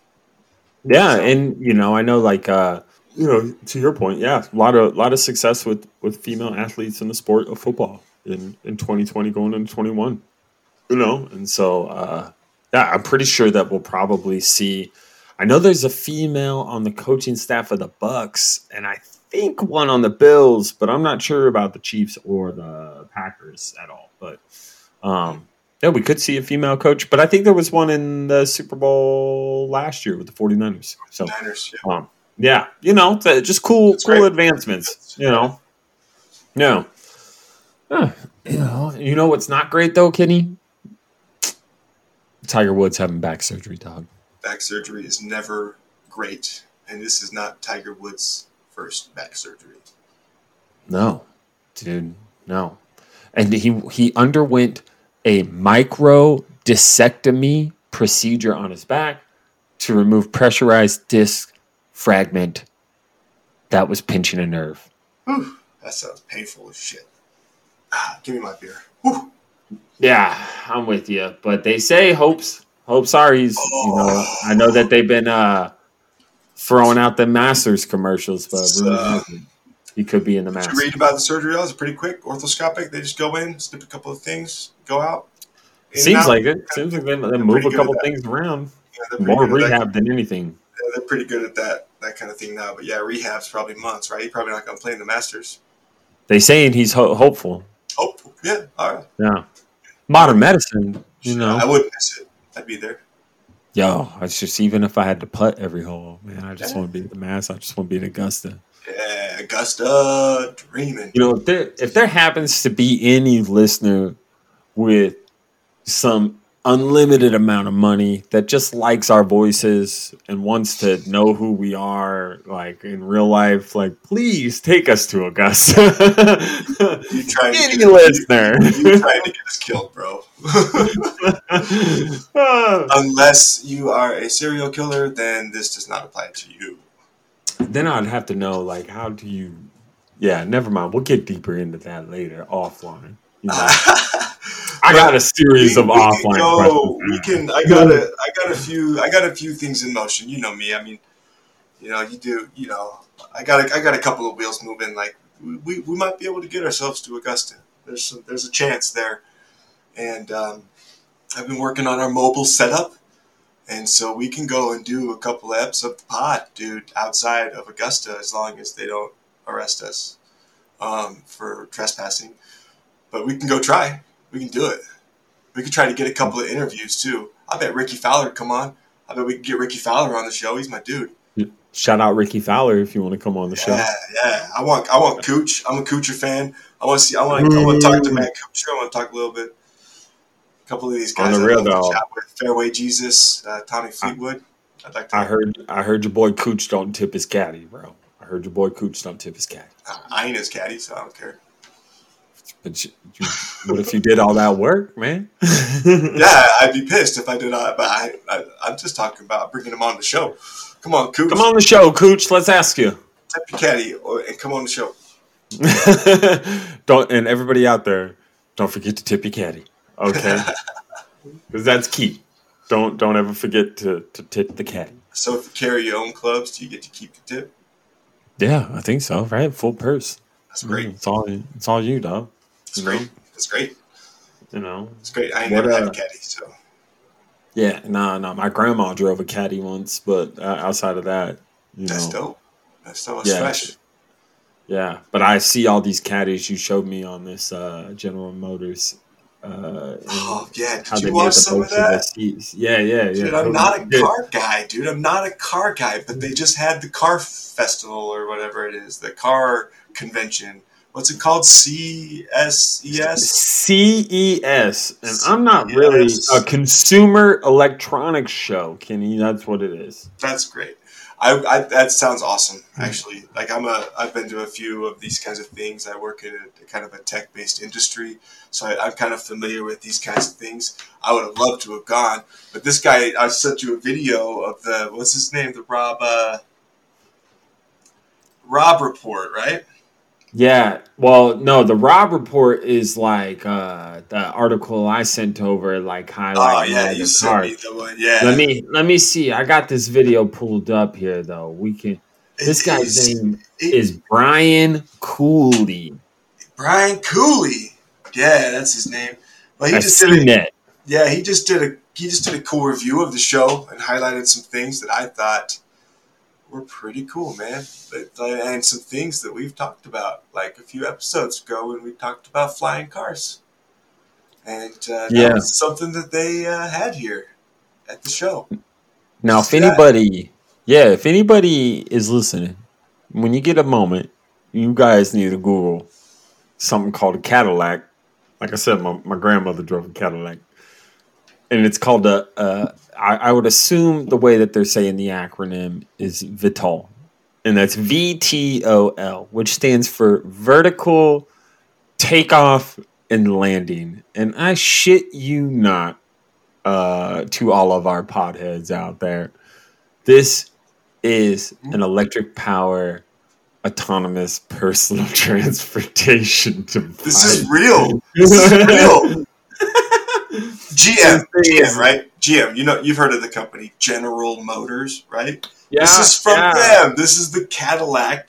Yeah, So- and you know, I know like uh you know, to your point, yeah, a lot of lot of success with with female athletes in the sport of football in in 2020 going into 21. You know, and so uh yeah, I'm pretty sure that we'll probably see I know there's a female on the coaching staff of the Bucs and I think one on the Bills, but I'm not sure about the Chiefs or the Packers at all. But um yeah, we could see a female coach, but I think there was one in the Super Bowl last year with the 49ers. So Niners. Yeah. um, yeah, you know, just cool, That's cool great. advancements. You know, no, Huh, you know, you know what's not great though, Kenny? Tiger Woods having back surgery, dog. back surgery is never great, and this is not Tiger Woods' first back surgery. No, dude, no. And he he underwent a micro discectomy procedure on his back to remove pressurized disc fragment that was pinching a nerve. Whew, that sounds painful as shit. Ah, give me my beer. Whew. Yeah, I'm with you. But they say hopes hopes are he's you know I know that they've been uh throwing out the Masters commercials, but Uh, he could be in the Masters. read about the surgery? It was pretty quick, orthoscopic. They just go in, snip a couple of things, go out. Seems out. like it. Seems like they, they move a couple things around. Yeah, they're pretty More good at that. rehab than anything. Yeah, they're pretty good at that that kind of thing now. But yeah, rehab's probably months, right? He's probably not going to play in the Masters. They saying he's ho- hopeful. Hopeful. Yeah, all right. Yeah, modern medicine. You know, I wouldn't miss it. I'd be there. Yo, it's just even if I had to putt every hole, man, I just Yeah. want to be at the Mass. I just want to be in Augusta. Yeah, Augusta dreaming. You know, if there if there happens to be any listener with some unlimited amount of money that just likes our voices and wants to know who we are like in real life like please take us to augusta. You trying any get, listener. you trying to get us killed, bro. Unless you are a serial killer, then this does not apply to you. then i'd have to know like how do you yeah never mind. We'll get deeper into that later offline. You know, i got a series of we, we offline can go. questions We can. I got a. I got a few. I got a few things in motion. You know me. I mean, you know, you do. You know, I got. A, I got a couple of wheels moving. Like we, we might be able to get ourselves to Augusta. There's some, there's a chance there, and um, I've been working on our mobile setup, and so we can go and do a couple eps of the pod, dude, outside of Augusta, as long as they don't arrest us um, for trespassing. But we can go try. We can do it. We could try to get a couple of interviews too. I bet Rickie Fowler would come on. I bet we could get Rickie Fowler on the show. He's my dude. shout out rickie fowler if you want to come on the show Yeah, yeah. I want, I want Cooch. I'm a Kuchar fan. I want to see. I want, I want to talk to Matt Kuchar. I want to talk a little bit. A couple of these guys. On guys. the I'd real, though. Fairway Jesus, uh, Tommy Fleetwood. I'd like to. I heard I heard your boy Cooch don't tip his caddy, bro. I heard your boy Cooch don't tip his caddy. I ain't his caddy, so I don't care. But you, you, what if you did all that work, man? Yeah, I'd be pissed if I did not. But I, I, I'm just talking about bringing him on the show. Come on, Cooch. Come on the show, Cooch. Let's ask you. tip your caddy or, and come on the show. don't and everybody out there, don't forget to tip your caddy. Okay, because that's key. Don't don't ever forget to, to tip the caddy. So if you carry your own clubs, do you get to keep the tip? Yeah, I think so. Right, full purse. That's great. Mm, it's all it's all you, dog. That's You know? great. That's great. You know. It's great. I ain't What, never had uh, a caddy, so Yeah, no, no. My grandma drove a caddy once, but uh, outside of that, you that's know, dope. That's so Yeah. fresh. yeah. But I see all these caddies you showed me on this uh, General Motors. Uh, Oh yeah, did you watch some of most of that? Yeah, yeah, yeah. Dude, I'm not a Yeah. car guy, dude. I'm not a car guy, but they just had the car festival or whatever it is, the car convention. What's it called? E CSES? CES, and I'm not really a consumer electronics show, Kenny. That's what it is. That's great. I, I that sounds awesome. Actually, like I'm a I've been to a few of these kinds of things. I work in a, kind of a tech based industry, so I, I'm kind of familiar with these kinds of things. I would have loved to have gone, but this guy I sent you a video of the what's his name the Rob uh, Robb report right? Yeah. Well, no, the Robb report is like uh, the article I sent over, like Oh yeah, you the sent me the one. Yeah, Let me let me see. I got this video pulled up here though. We can. This It guy's is- name it- is Brian Cooley. Brian Cooley. Yeah, that's his name. But he I've just did a, that. Yeah, he just did a he just did a cool review of the show and highlighted some things that I thought were pretty cool, man. But, uh, and some things that we've talked about, like a few episodes ago when we talked about flying cars, and uh, that Yeah. was something that they uh, had here at the show. Now, if anybody, yeah, if anybody is listening, when you get a moment, you guys need to Google something called a Cadillac. Like I said, my, my grandmother drove a Cadillac, and it's called a. Uh, I, I would assume the way that they're saying the acronym is VTOL, and that's V T O L, which stands for vertical takeoff and landing. And I shit you not, uh, to all of our potheads out there, this is an electric power autonomous personal transportation device. This is real. This is real. GM, GM, right? GM. You know, you've heard of the company General Motors, right? Yeah, this is from yeah. them. This is the Cadillac.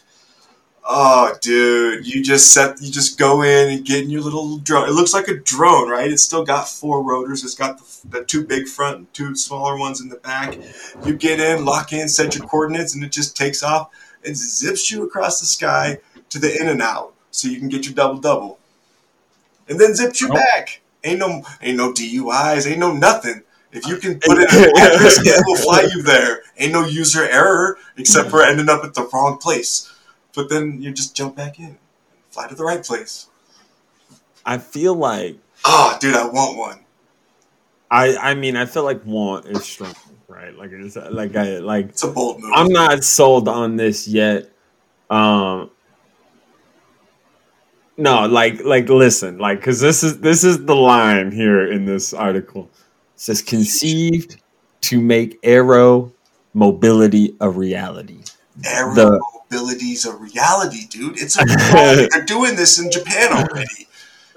Oh, dude, you just set, you just go in and get in your little drone. It looks like a drone, right? It's still got four rotors. It's got the, the two big front, and two smaller ones in the back. You get in, lock in, set your coordinates, and it just takes off and zips you across the sky to the in and out, so you can get your double double, and then zips you Oh. back. Ain't no, ain't no DUIs, ain't no nothing. If you can put it in address, it will fly you there. Ain't no user error except for ending up at the wrong place. But then you just jump back in, fly to the right place. I feel like Oh, dude, I want one. I I mean I feel like want is strong, right? Like it's like I like It's a bold move. I'm not sold on this yet. Um no, like like listen, like cuz this is this is the line here in this article. It says conceived to make aero mobility a reality. Aero the- mobility's a reality, dude. It's a reality. They're doing this in Japan already.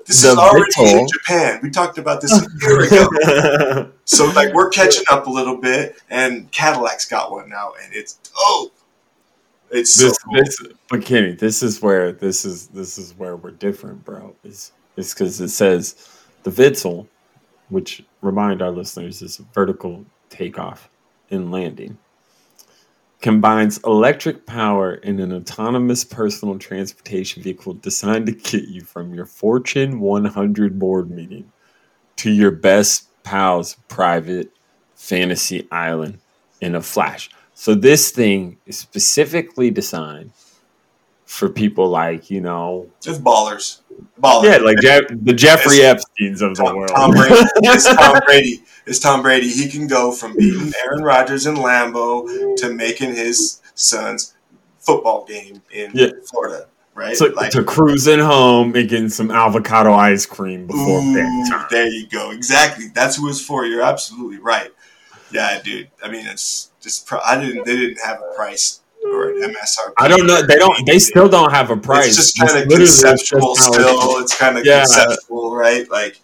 This is already in Japan. We talked about this a year ago. So like we're catching up a little bit, and Cadillac's got one now, and it's dope. It's so cool. this but Kenny, this is where this is this is where we're different, bro. Is is because it says the Vitzel, which remind our listeners is a vertical takeoff and landing, combines electric power in an autonomous personal transportation vehicle designed to get you from your Fortune 100 board meeting to your best pal's private fantasy island in a flash. So this thing is specifically designed for people like you know, Just ballers, ballers. yeah, like Jeff, the Jeffrey Epstein's of the world. Tom Brady. It's Tom Brady. It's Tom Brady. He can go from beating Aaron Rodgers in Lambeau to making his son's football game in Yeah. Florida, right? to, to cruising home and getting some avocado ice cream before ooh, bedtime. there you go. Exactly. That's who it's for. You're absolutely right. Yeah, dude. I mean, it's just. Pro- I didn't. They didn't have a price or an MSRP. I don't know. They don't. They still don't have a price. It's just kind of just conceptual how still. It's kind of Yeah. conceptual, right? Like,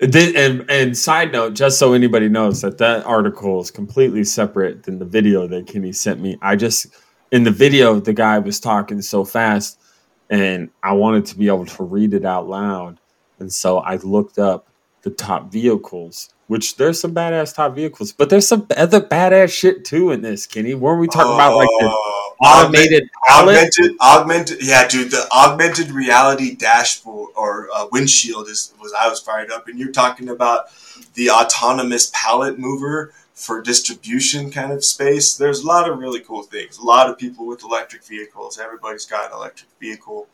did, and and side note, just so anybody knows that that article is completely separate than the video that Kenny sent me. I just in the video the guy was talking so fast, and I wanted to be able to read it out loud, and so I looked up the top vehicles. Which there's some badass top vehicles, but there's some other badass shit too in this, Kenny. Weren't we talking about like the oh, automated pallet? augmented augmented yeah dude the augmented reality dashboard or uh, windshield is was i was fired up. And you're talking about the autonomous pallet mover for distribution kind of space. There's a lot of really cool things. A lot of people with electric vehicles. Everybody's got an electric vehicle.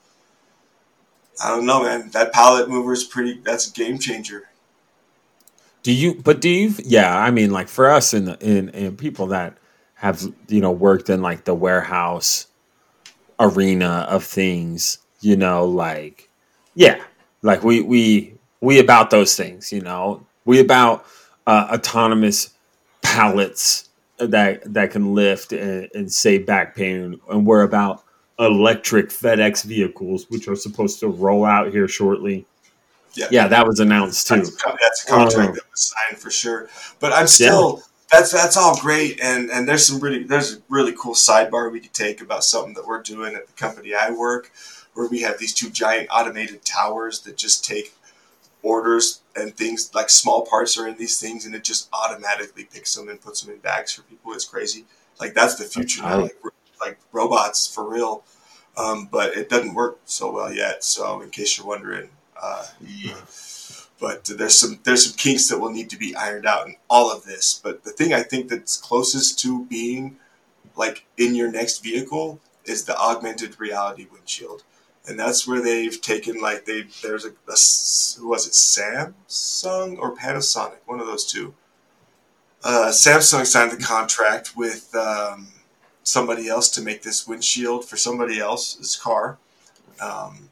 I don't know man. That pallet mover is pretty that's a game changer Do you? But do you? Yeah, I mean, like for us and in in people that have you know worked in like the warehouse arena of things, you know, like yeah, like we we we about those things, you know, we about uh, autonomous pallets that that can lift and, and save back pain, and we're about electric FedEx vehicles, which are supposed to roll out here shortly. Yeah Yeah, that was announced too. That's a, that's a contract Um, that was signed for sure. But I'm still that's that's all great, and and there's some really there's a really cool sidebar we could take about something that we're doing at the company I work, where we have these two giant automated towers that just take orders and things like small parts are in these things, and it just automatically picks them and puts them in bags for people. It's crazy. Like that's the future. Right. Like, like robots for real. Um, but it doesn't work so well yet. So in case you're wondering, uh, but there's some there's some kinks that will need to be ironed out in all of this. But the thing I think that's closest to being like in your next vehicle is the augmented reality windshield, and that's where they've taken like they there's a who was it Samsung or Panasonic one of those two. Uh, Samsung signed the contract with um, somebody else to make this windshield for somebody else's car. Um,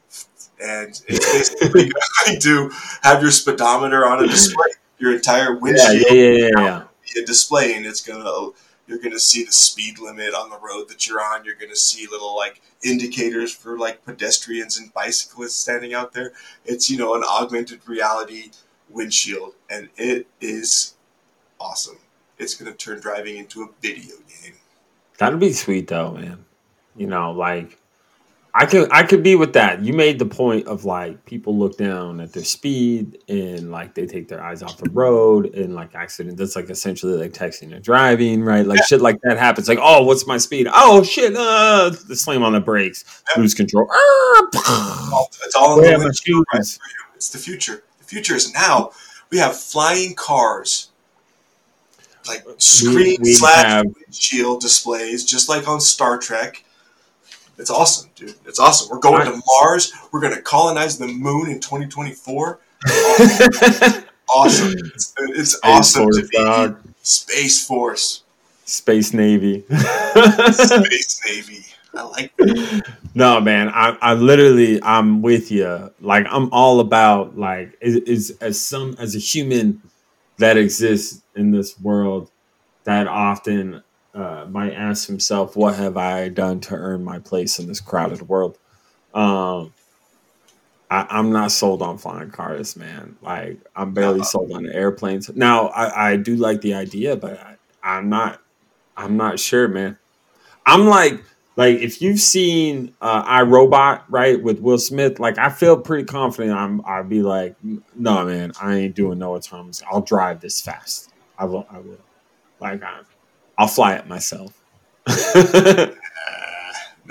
and it's basically going to have your speedometer on a display. Your entire Yeah, windshield yeah, yeah, yeah, yeah. be a display, and it's gonna you're gonna see the speed limit on the road that you're on. You're gonna see little like indicators for like pedestrians and bicyclists standing out there. It's you know an augmented reality windshield, and it is awesome. It's gonna turn driving into a video game. That'd be sweet though, man. You know, like I could I could be with that. You made the point of like people look down at their speed and like they take their eyes off the road and like accident. That's like essentially like texting and driving, right? Like shit like that happens. Like, oh, what's my speed? Oh shit! Uh, the slam on the brakes, Yeah. lose control. Ah, It's all in the my right for you. It's the future. The future is now. We have flying cars, like screen we slash have- windshield displays, just like on Star Trek. It's awesome, dude. It's awesome. We're going to Mars. We're going to colonize the moon in 2024. awesome. It's, it's awesome Force, to be dog. Space Force. Space Navy. Space Navy. I like that. No, man, I, I literally I'm with you. Like I'm all about like is, is as some as a human that exists in this world that often uh, might ask himself, "What have I done to earn my place in this crowded world?" Um, I, am not sold on flying cars, man. Like I'm barely uh sold on airplanes. Now I, I do like the idea, but I, I'm not I'm not sure, man. I'm like like if you've seen uh, I Robot right with Will Smith, like I feel pretty confident. I'm I'd be like, no man, I ain't doing no autonomous. I'll drive this fast. I will. I will. Like I, I'll fly it myself. nah,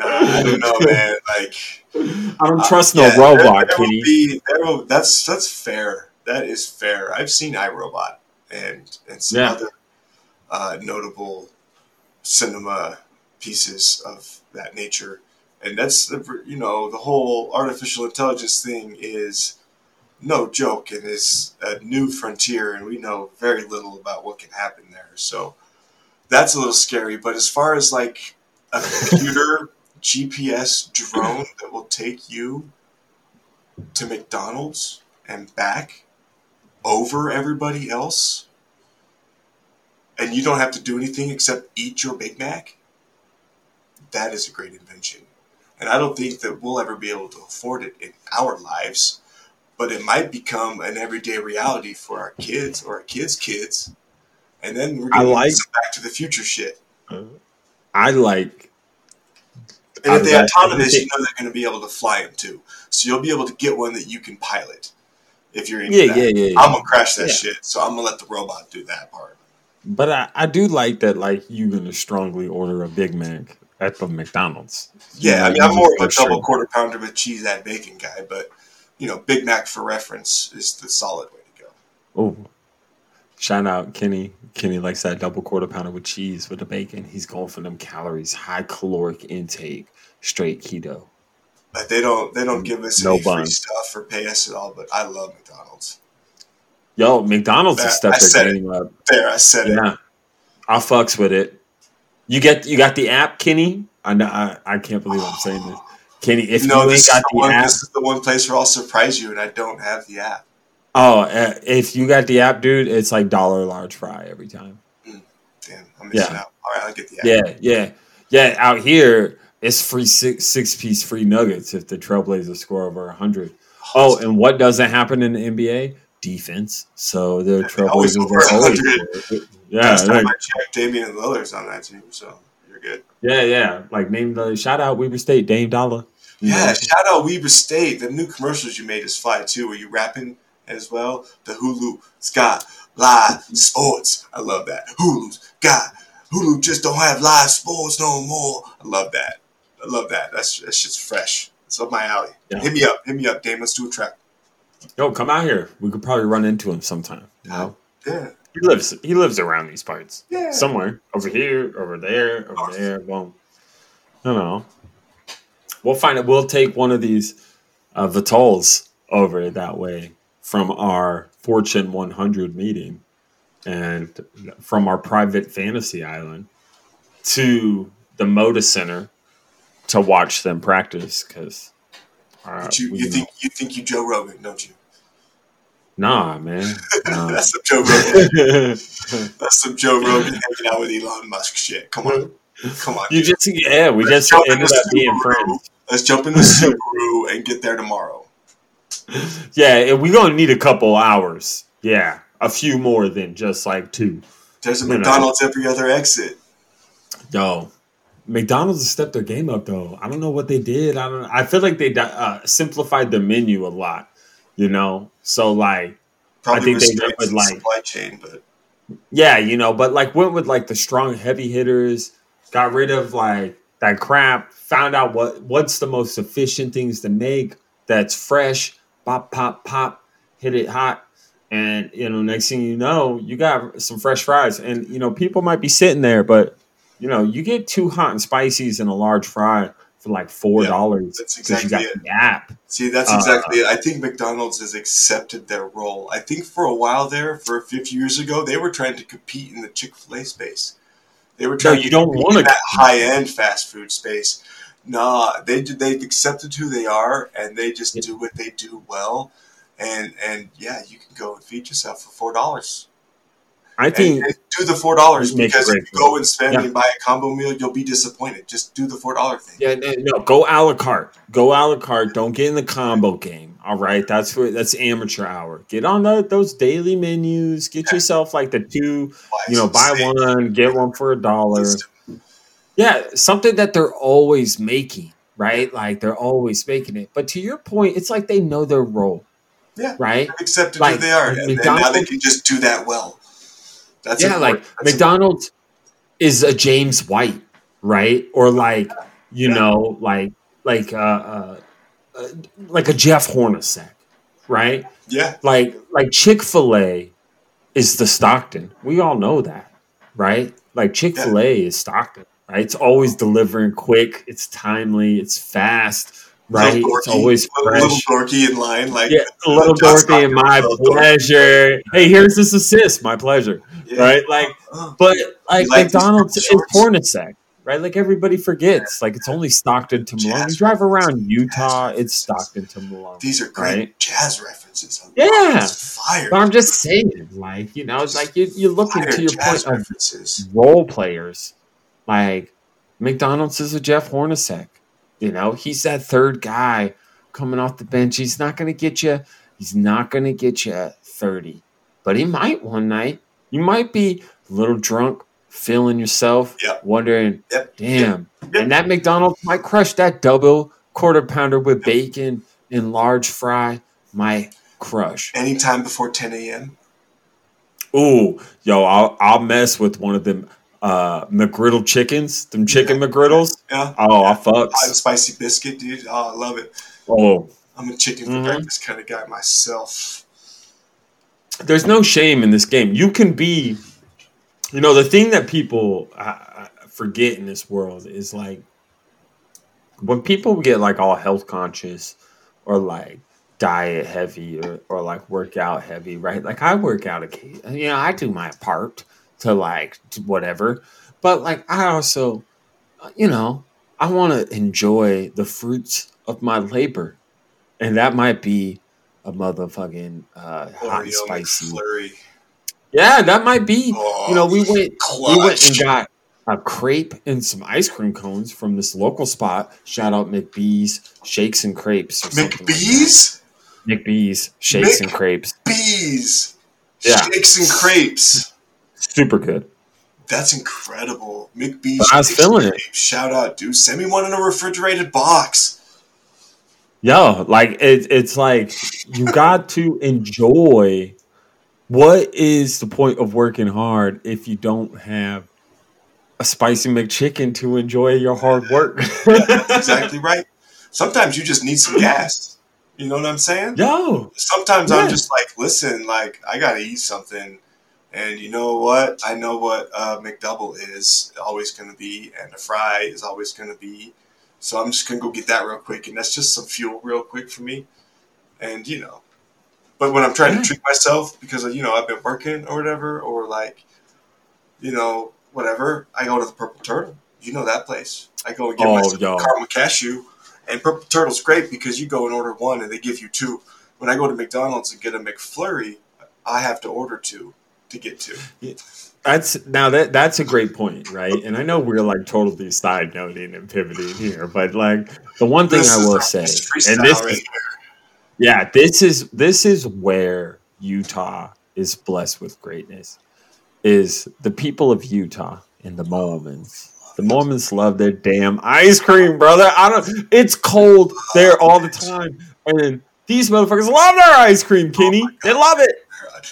I don't know, man. Like I don't trust uh, no yeah, robot. There, there be, there will, that's that's fair. That is fair. I've seen iRobot and and some yeah. other uh, notable cinema pieces of that nature. And that's the you know the whole artificial intelligence thing is no joke and is a new frontier, and we know very little about what can happen there. So that's a little scary. But as far as like a computer GPS drone that will take you to McDonald's and back over everybody else, and you don't have to do anything except eat your Big Mac that is a great invention. And I don't think that we'll ever be able to afford it in our lives, but it might become an everyday reality for our kids or our kids' kids. And then we're going like, to back to the future shit. Uh, I like. And if they're autonomous, you know they're going to be able to fly them too. So you'll be able to get one that you can pilot if you're into yeah, that. Yeah, yeah, yeah. I'm gonna crash that yeah. shit, so I'm gonna let the robot do that part. But I, I do like that. Like you're gonna strongly order a Big Mac at the McDonald's. Yeah, I mean, I'm more of a double quarter pounder with cheese and bacon guy, but you know, Big Mac for reference is the solid way to go. Oh, shout out Kenny. Kenny likes that double quarter pounder with cheese with the bacon. He's going for them calories, high caloric intake, straight keto. But they don't they don't give us no any free stuff or pay us at all. But I love McDonald's. Yo, McDonald's has stepped their game up. There, I said yeah. it. Yeah, I fucks with it. You get you got the app, Kenny. I know I, I can't believe I'm saying this. Kenny, if no, you ain't got the, one, app, this is the one place where I'll surprise you, and I don't have the app. Oh, uh, if you got the app, dude, it's like dollar large fry every time. Mm, damn, I'm missing yeah. out. All right, I'll get the app. Yeah, yeah, yeah. Out here, it's free six six piece free nuggets if the Trailblazers score over hundred. Oh, and what doesn't happen in the NBA? Defense. So the Trailblazers are always. Yeah, last time like, I checked, Damian Lillard's on that team, so you're good. Yeah, yeah. Like name the shout out Weber State, Dame Dollar. Yeah, know? shout out Weber State. The new commercials you made is fly too. Were you rapping as well? The Hulu, Scott, live sports. I love that. Hulu's got Hulu just don't have live sports no more. I love that. I love that. That's that's just fresh. It's up my alley. Yeah. Hit me up. Hit me up, Dame. Let's do a track. Yo, come out here. We could probably run into him sometime. You know? Yeah. He lives. He lives around these parts. Yeah. Somewhere over here, over there, over there. Well, I don't know. We'll find it. We'll take one of these uh, VTOLs over that way from our Fortune 100 meeting and from our private fantasy island to the Moda Center to watch them practice because. Uh, you, you think you think you Joe Rogan, don't you? Nah, man. Nah. That's some Joe Rogan. That's some Joe Rogan hanging out with Elon Musk shit. Come on. Come on. You just yeah, we Let's just ended up being friends. Let's jump in the Subaru and get there tomorrow. Yeah, we're gonna need a couple hours. Yeah. A few more than just like two. There's a McDonald's know. every other exit. Yo, McDonald's has stepped their game up though. I don't know what they did. I don't. I feel like they uh, simplified the menu a lot you know. So like, Probably I think they went with like supply chain, but yeah, you know, but like went with like the strong heavy hitters, got rid of like that crap, found out what what's the most efficient things to make that's fresh, pop, pop, pop, hit it hot. And you know, next thing you know, you got some fresh fries. And you know, people might be sitting there, but you know, you get two hot and spices in a large fry for like four dollars that's exactly you got it. app. See, that's Uh, exactly it. I think McDonald's has accepted their role. I think for a while there, for a few years ago, they were trying to compete in the Chick Fil A space. They were trying No, you to don't compete wanna in that high end fast food space. Nah, they they've accepted who they are, and they just Yeah. do what they do well. And and yeah, you can go and feed yourself for four dollars. I think and do the four dollars because if you go and spend Yeah. and buy a combo meal, you'll be disappointed. Just do the four dollar thing. Yeah, no, go a la carte. Go a la carte. Don't get in the combo game. All right, that's for that's amateur hour. Get on the, those daily menus. Get yourself like the two. You know, buy Steak, one, get one for a dollar. Yeah, something that they're always making, right? Like they're always making it. But to your point, it's like they know their role. Yeah. Right. accepted Like, who they are, and, and now they can just do that well. That's yeah, like. That's McDonald's is a James White, right? Or like you Yeah. know, like like uh, uh, uh like a Jeff Hornacek, right? yeah, Like like Chick Fil A is the Stockton. We all know that, right? Like Chick Fil A is Stockton, right? It's always delivering quick. It's timely. It's fast, right? It's always little, fresh. little dorky in line, like Yeah, a little dorky and my little dorky. pleasure. Hey, here's this assist, my pleasure, Yeah. right? Like Uh, but like like McDonald's is? Hornacek, right? Like everybody forgets. Like it's only Stockton to Malone. You drive around. Utah, it's Stockton to Malone. these are great Right. jazz references. Yeah. Fire. But I'm just saying, like you know, it's like you you look into your point of references. role players. Like McDonald's is a Jeff Hornacek. You know, he's that third guy coming off the bench. He's not going to get you. He's not going to get you thirty, but he might one night. You might be a little drunk, feeling yourself, Yep. wondering, Yep. damn. Yep. And that McDonald's might crush that double quarter pounder with bacon and large fry. Might crush. Anytime before 10 a.m. Ooh, yo, I'll I'll mess with one of them uh McGriddle chickens, them chicken McGriddles. Yeah. Oh, I fucks. Hot and spicy biscuit, dude. Oh, I love it. Oh, I'm a chicken for Mhm. breakfast kind of guy myself. there's no shame in this game. You can be, you know, the thing that people uh, forget in this world is like when people get like all health conscious or like diet heavy or, or like workout heavy, right? Like I work out occasionally, you know, I do my part to like to whatever, but like I also, you know, I want to enjoy the fruits of my labor, and that might be a motherfucking uh, hot and spicy. Yeah, that might be. Oh, You know, we went we went and got a crepe and some ice cream cones from this local spot. Shout out McBee's Shakes and Crepes. Or something like that. McBee's? McBee's Shakes Mc- and Crepes. Bees. Yeah. Shakes and crepes. Super good. That's incredible. McBee's. I was feeling it. Shout out, dude. Send me one in a refrigerated box. Yo, like it, it's like you got to enjoy. What is the point of working hard if you don't have a spicy McChicken to enjoy your hard work? That's exactly right. Sometimes you just need some gas. You know what I'm saying? Yo, Sometimes Yeah. I'm just like, listen, like I gotta eat something, and you know what? I know what uh, McDouble is always gonna be, and a fry is always gonna be. So I'm just gonna go get that real quick, and that's just some fuel real quick for me. And you know, but when I'm trying to treat myself because you know I've been working or whatever, or like, you know, whatever, I go to the Purple Turtle. You know that place. I go and get Oh, myself yo. caramel cashew, and Purple Turtle's great because you go and order one and they give you two. When I go to McDonald's and get a McFlurry, I have to order two to get two. That's now that that's a great point, right? And I know we're like totally side noting and pivoting here, but like the one thing This I will say, and this right is, yeah, this is this is where Utah is blessed with greatness. Is the people of Utah and the Mormons. The Mormons love their damn ice cream, brother. I don't. It's cold there all the time, and these motherfuckers love their ice cream, Kenny. they love it.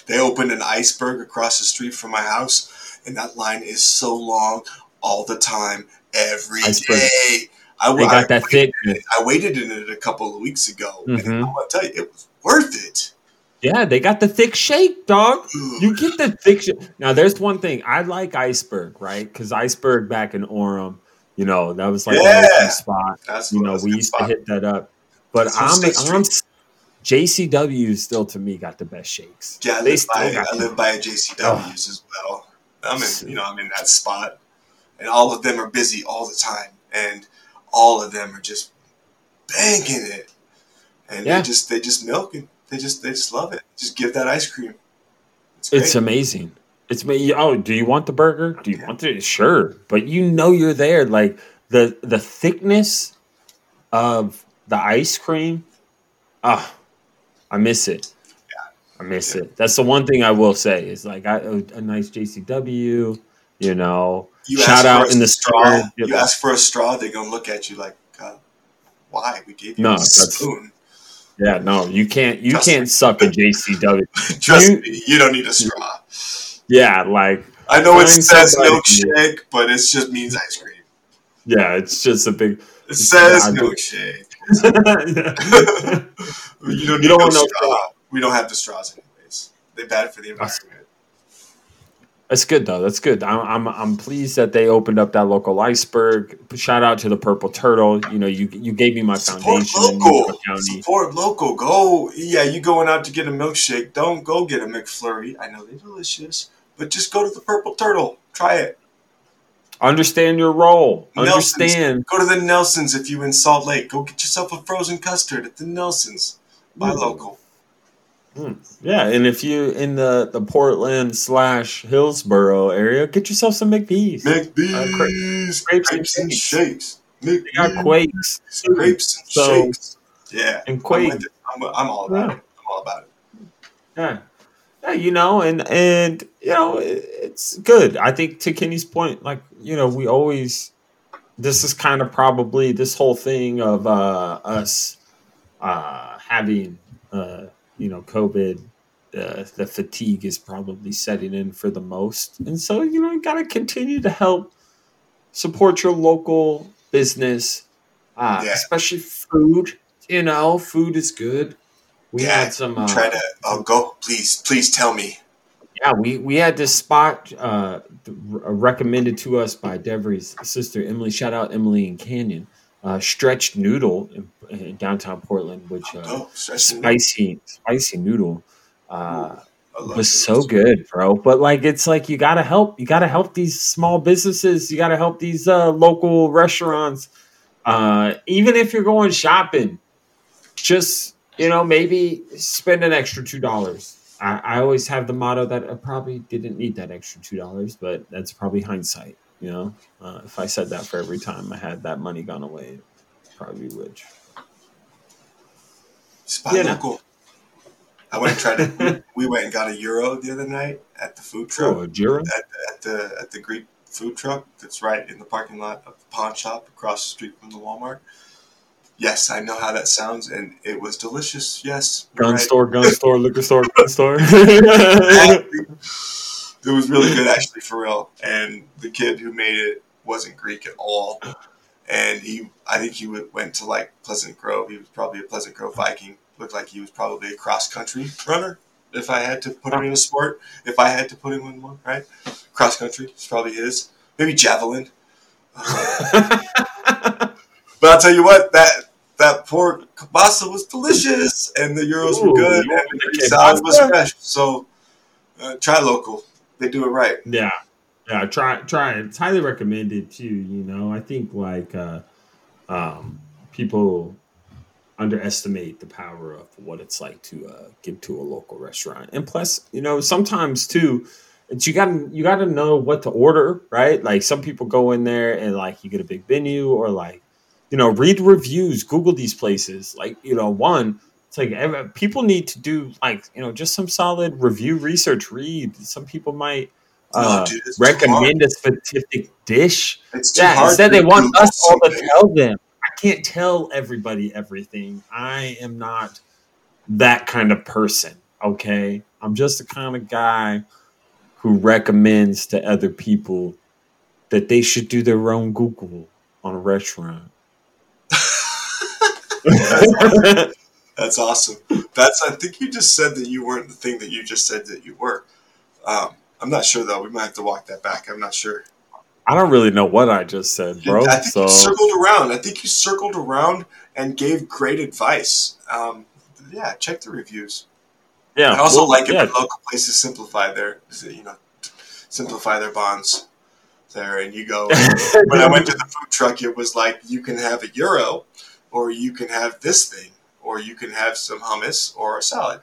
They opened an iceberg across the street from my house, and that line is so long all the time, every day. Iceberg. I, They I, got that thick. I waited in it a couple of weeks ago, and Mhm. I'm gonna tell you, it was worth it. Yeah, they got the thick shake, dog. You get the thick shake. Now, there's one thing I like iceberg, right? Because iceberg back in Orem, You know, that was like Yeah. a spot. That's You know, we used spot. to hit that up. But That's I'm, I'm JCW still to me got the best shakes. Yeah, I they live still by I live by a JCW's as well. I'm in, you know, I'm in that spot, and all of them are busy all the time, and all of them are just banging it, and Yeah. they just they just milk it. They just they just love it. Just give that ice cream. It's. It's amazing. It's me. Oh, do you want the burger? Do you want it? Sure, but you know you're there. Like the the thickness of the ice cream. Ah, I miss it. Yeah. I miss Yeah. it. That's the one thing I will say is like I, a nice JCW. You know, you shout out in the straw. You ask for a straw, they're gonna look at you like, uh, "Why? We gave you No, a spoon." Yeah, no, you can't. You Trust can't suck a JCW. Trust You- me, you don't need a straw. Yeah, like I know it says milkshake, but it just means ice cream. yeah, it's just a big. It says Yeah, I do. milkshake. you don't You don't want no straw. We don't have the straws anyways. They're bad for the environment. That's good though. That's good. I'm, I'm I'm pleased that they opened up that local iceberg. Shout out to the Purple Turtle. You know, you you gave me my Support foundation local. Support local. Go. Yeah, you going out to get a milkshake. Don't go get a McFlurry. I know they're delicious, but just go to the Purple Turtle. Try it. Understand your role. Nelson's. Understand. Go to the Nelsons if you in Salt Lake. Go get yourself a frozen custard at the Nelsons. Buy Mm. local. Yeah, and if you in the the Portland slash Hillsboro area, get yourself some McBees. McBee's. crepes crepes, and and shakes. They got Quakes. and So- shakes. Yeah. And I'm, Quake. with it. I'm, I'm all about Yeah. it. I'm all about it. Yeah. Yeah, you know, and and you know, it, it's good. I think to Kenny's point, like you know, we always this is kind of probably this whole thing of uh, us uh, having uh, you know COVID. Uh, the fatigue is probably setting in for the most, and so you know you got to continue to help support your local business, uh, Yeah. especially food. You know, food is good. We Yeah, had some. Uh, Try to. Oh, go. Please. Please tell me. yeah, we we had this spot uh, recommended to us by Devery's sister Emily. Shout out Emily and Canyon. Uh, stretched noodle in, in downtown Portland, which uh, the spicy spicy noodle uh, was so good, bro. But like, it's like you gotta help. You gotta help these small businesses. You gotta help these uh, local restaurants. Uh, even if you're going shopping, just you know, maybe spend an extra two dollars. I, I always have the motto that I probably didn't need that extra two dollars, but that's probably hindsight. You know, uh, if I said that for every time I had that money gone away, probably would. Spot You know. local. I went and tried to. we went and got a gyro the other night at the food truck. Oh, a gyro? at, at the at the Greek food truck that's right in the parking lot of the pawn shop across the street from the Walmart. Yes, I know how that sounds, and it was delicious. Yes, Gun right. store, gun store, liquor store, gun store. It was really good, actually, for real. And the kid who made it wasn't Greek at all. And he, I think he went to like Pleasant Grove. He was probably a Pleasant Grove Viking. Looked like he was probably a cross country runner. If I had to put him in a sport, if I had to put him in one, right? Cross country is probably his. Maybe javelin. But I'll tell you what, that that pork kielbasa was delicious, and the gyros Ooh, were good, and the salad was fresh. So uh, try local; they do it right. Yeah, yeah. Try, try it. It's highly recommended too. You know, I think like uh, um, people underestimate the power of what it's like to uh, give to a local restaurant, and plus, you know, sometimes too. It's, you gotta you gotta know what to order, right? Like some people go in there and like you get a big menu, or like you know read reviews, Google these places. Like you know, one it's like people need to do like you know just some solid review research. Read some people might No, uh, dude, it's too hard. recommend a specific dish. It's too Yeah, hard. instead they want us all to tell them. I can't tell everybody everything. I am not that kind of person. Okay, I'm just the kind of guy who recommends to other people that they should do their own Google on a restaurant. That's awesome. That's. I think you just said that you weren't the thing that you just said that you were. Um, I'm not sure though. We might have to walk that back. I'm not sure. I don't really know what I just said, bro. I think so you circled around. I think you circled around and gave great advice. Um, yeah, check the reviews. yeah, I also well, like it yeah, when local places simplify their, you know, simplify their bonds there. And you go, when I went to the food truck, it was like you can have a gyro, or you can have this thing, or you can have some hummus or a salad.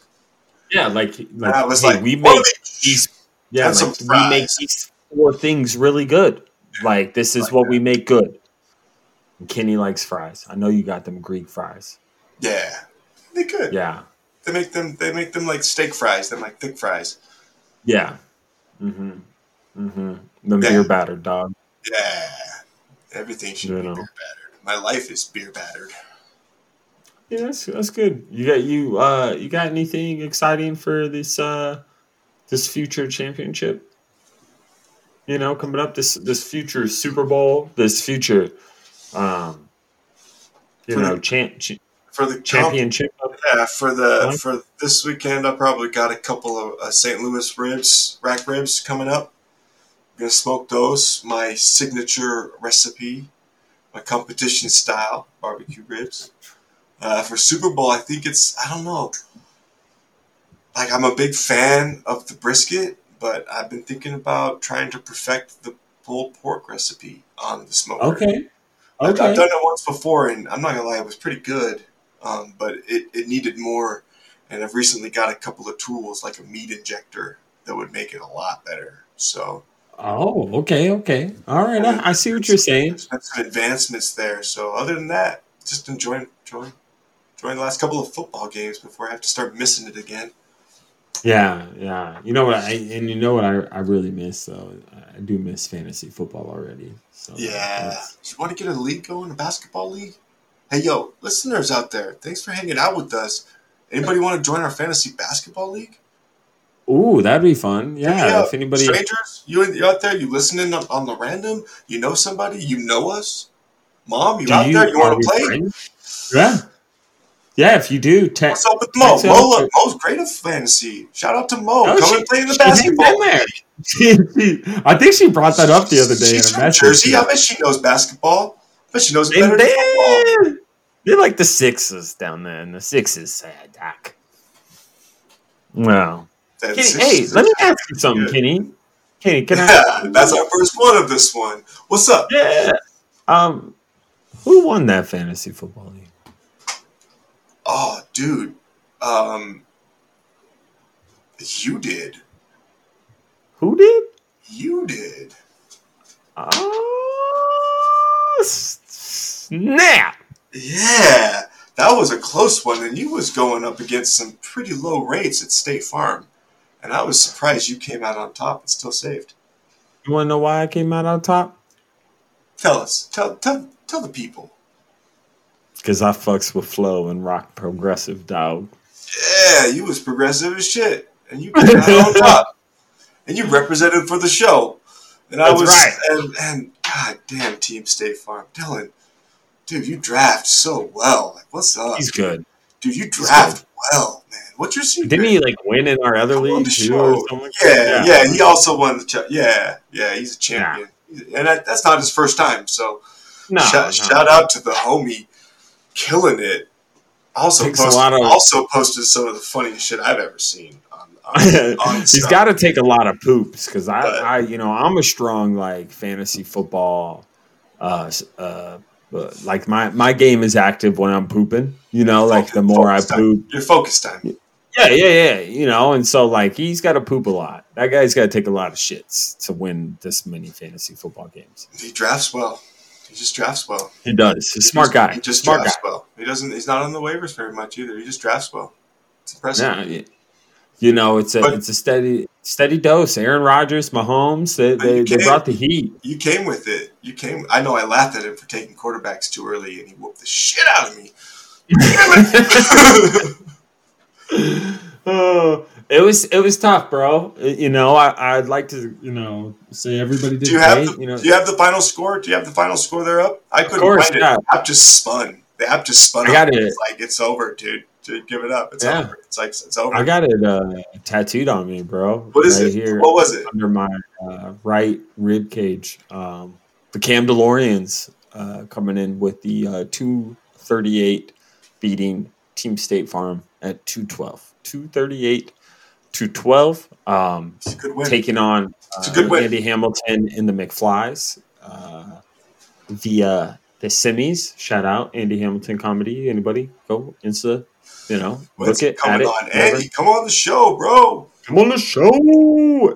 yeah, like like I was hey, like, we make these yeah, like, we make these four things really good. Like this is Like what that. we make good. And Kenny likes fries. I know you got them Greek fries. Yeah, they could. Yeah, They make them. They make them like steak fries. They're like thick fries. yeah. Mm-hmm. Mm-hmm. The Yeah. beer battered dog. Yeah, everything should You be know. beer battered. My life is beer battered. Yeah, that's that's good. You got you uh you got anything exciting for this uh this future championship? You know, coming up this this future Super Bowl, this future um you For know the- champ, ch- For the comp- championship. Yeah, for the for this weekend, I probably got a couple of uh, St. Louis ribs, rack ribs coming up. I'm gonna smoke those. My signature recipe, my competition style barbecue ribs. Uh, for Super Bowl, I think it's I don't know. Like I'm a big fan of the brisket, but I've been thinking about trying to perfect the pulled pork recipe on the smoker. Okay. I've, Okay. I've done it once before, and I'm not gonna lie, it was pretty good. Um, but it, it needed more, and I've recently got a couple of tools like a meat injector that would make it a lot better. So Oh, okay, okay. All right. I, I see what you're saying. some advancements there. So other than that, just enjoying enjoying enjoying the last couple of football games before I have to start missing it again. Yeah, yeah. You know what I and you know what I, I really miss though. I do miss fantasy football already. So Yeah, that's- you want to get a league going, a basketball league? Hey, yo, listeners out there, thanks for hanging out with us. Anybody want to join our fantasy basketball league? Ooh, that'd be fun. Yeah. Yeah, if anybody strangers, you you out there, you listening on, on the random, you know somebody, you know us, mom, you Do out there, you want to play? friends? Yeah. Yeah, if you do, text. What's up with Mo? Mo, look, Mo's great at fantasy. Shout out to Mo. Oh, Come she- and play in the she basketball. there. league. She- she- I think she brought that up the other day She's in a from message. Jersey. I bet she knows basketball. I bet she knows And better than football. they, they like the Sixers down there, and the Sixers sad, Doc. Well, Kenny, hey, let me ask you something, Good. Kenny. Kenny, can Yeah, I? that's our first one of this one. What's up? Yeah. Um, who won that fantasy football league? Oh, dude. Um, you did. Who did? You did. Oh, s- snap! Yeah, that was a close one, and you was going up against some pretty low rates at State Farm, and I was surprised you came out on top and still saved. You want to know why I came out on top? Tell us, tell tell tell the people. Because I fucks with Flo and rock progressive, dog. Yeah, you was progressive as shit, and you came out on top, and you represented for the show, and I was right. and and god damn Team State Farm, Dylan, dude, you draft so well. Like, what's up, He's good. dude? You draft well, man. What's your secret? Didn't he like win in our other league too, show. or something? like Yeah, yeah, He also won the. Ch- yeah, yeah. He's a champion, and that, that's not his first time. So No, shout, no. shout out to the homie, killing it. Also, Takes posted, of- also posted some of the funniest shit I've ever seen. On, on, on He's got to take a lot of poops because I, I, you know, I'm a strong like fantasy football. Uh, uh, like my my game is active when I'm pooping. You know, like the more I poop, Your focus time. yeah, yeah, yeah. You know, and so like he's got to poop a lot. That guy's got to take a lot of shits to win this many fantasy football games. He drafts well. He just drafts well. He does. He's a smart just- guy. He just smart drafts well. He doesn't. He's not on the waivers very much either. He just drafts well. It's impressive. Yeah, you know, it's a But- it's a steady steady dose. Aaron Rodgers, Mahomes, they they, you they brought the heat. You came with it. You came. I know I laughed at him for taking quarterbacks too early, and he whooped the shit out of me. Damn oh, it! Was it was tough, bro. You know, I I'd like to you know say everybody did do you have great. the, you know, Do you have the final score? Do you have the final score there up? I couldn't course, find it. yeah. The app just spun. The app just spun. I got up. it. It's like it's over, dude. to give it up. It's Yeah. over. It's like it's over. I got it uh, tattooed on me, bro. what is right it? here What was it? under my uh, right rib cage. Um, the Cam DeLoreans uh, coming in with the uh, 238 beating Team State Farm at 212. 238 212. Um, It's a good win. taking on It's a uh. Andy Hamilton in the McFlies uh, via the semis. Shout out Andy Hamilton comedy. Anybody go Insta? You know, When's look it at it. on? Andy, come on the show, bro. Come on the show,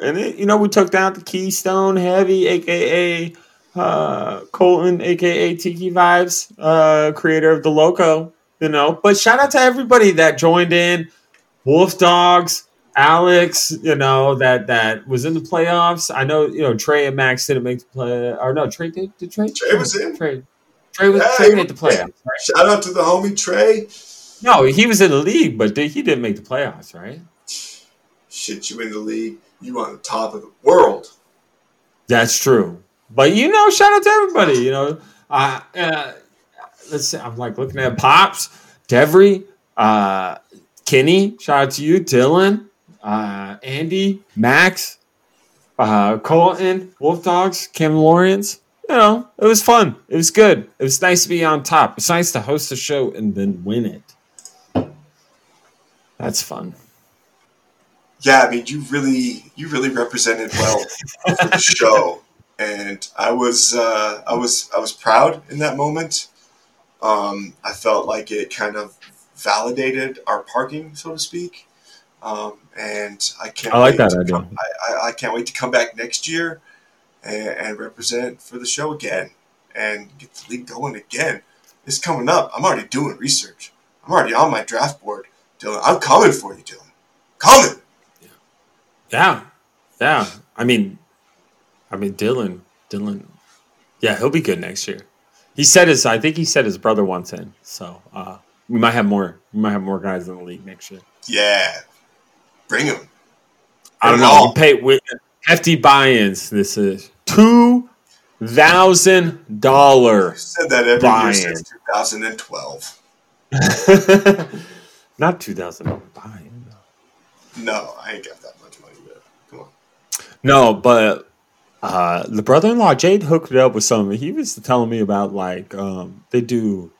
and it, you know we took down the Keystone Heavy, aka uh, Colton, aka Tiki Vibes, uh, creator of the Loco. You know, but shout out to everybody that joined in. Wolf Dogs, Alex, you know that that was in the playoffs. I know you know Trey and Max didn't make the play, or no Trey did. Did Trey? Trey was in. Trey. Trey was Yeah, Trey made the playoffs. Right? Shout out to the homie Trey. No, he was in the league, but he didn't make the playoffs, right? Shit, you in the league. You on the top of the world. That's true. But you know, shout out to everybody. You know, uh, uh, let's see. I'm like looking at Pops, Devry, uh, Kenny. Shout out to you, Dylan, uh, Andy, Max, uh, Colton, Wolf Dogs, Cam Lawrence. You know, it was fun. It was good. It was nice to be on top. It's nice to host a show and then win it. That's fun. Yeah, I mean, you really, you really represented well for the show, and I was, uh, I was, I was proud in that moment. Um, I felt like it kind of validated our parking, so to speak. Um, and I can't. I like wait that to idea. come- I, I, I can't wait to come back next year and, and represent for the show again and get the league going again. It's coming up. I'm already doing research. I'm already on my draft board, Dylan. I'm coming for you, Dylan. Coming. Yeah, yeah. I mean, I mean Dylan, Dylan. Yeah, he'll be good next year. He said his. I think he said his brother wants in. So uh, we might have more. We might have more guys in the league next year. Yeah. Bring him. I don't know. We pay with hefty buy-ins. This is two thousand dollar. Said that every Buy-in. year since 2012. Not two thousand dollar buy-in. No, I ain't got that much money, but come on. No, but uh, the brother-in-law Jade hooked it up with something. He was telling me about like um, they do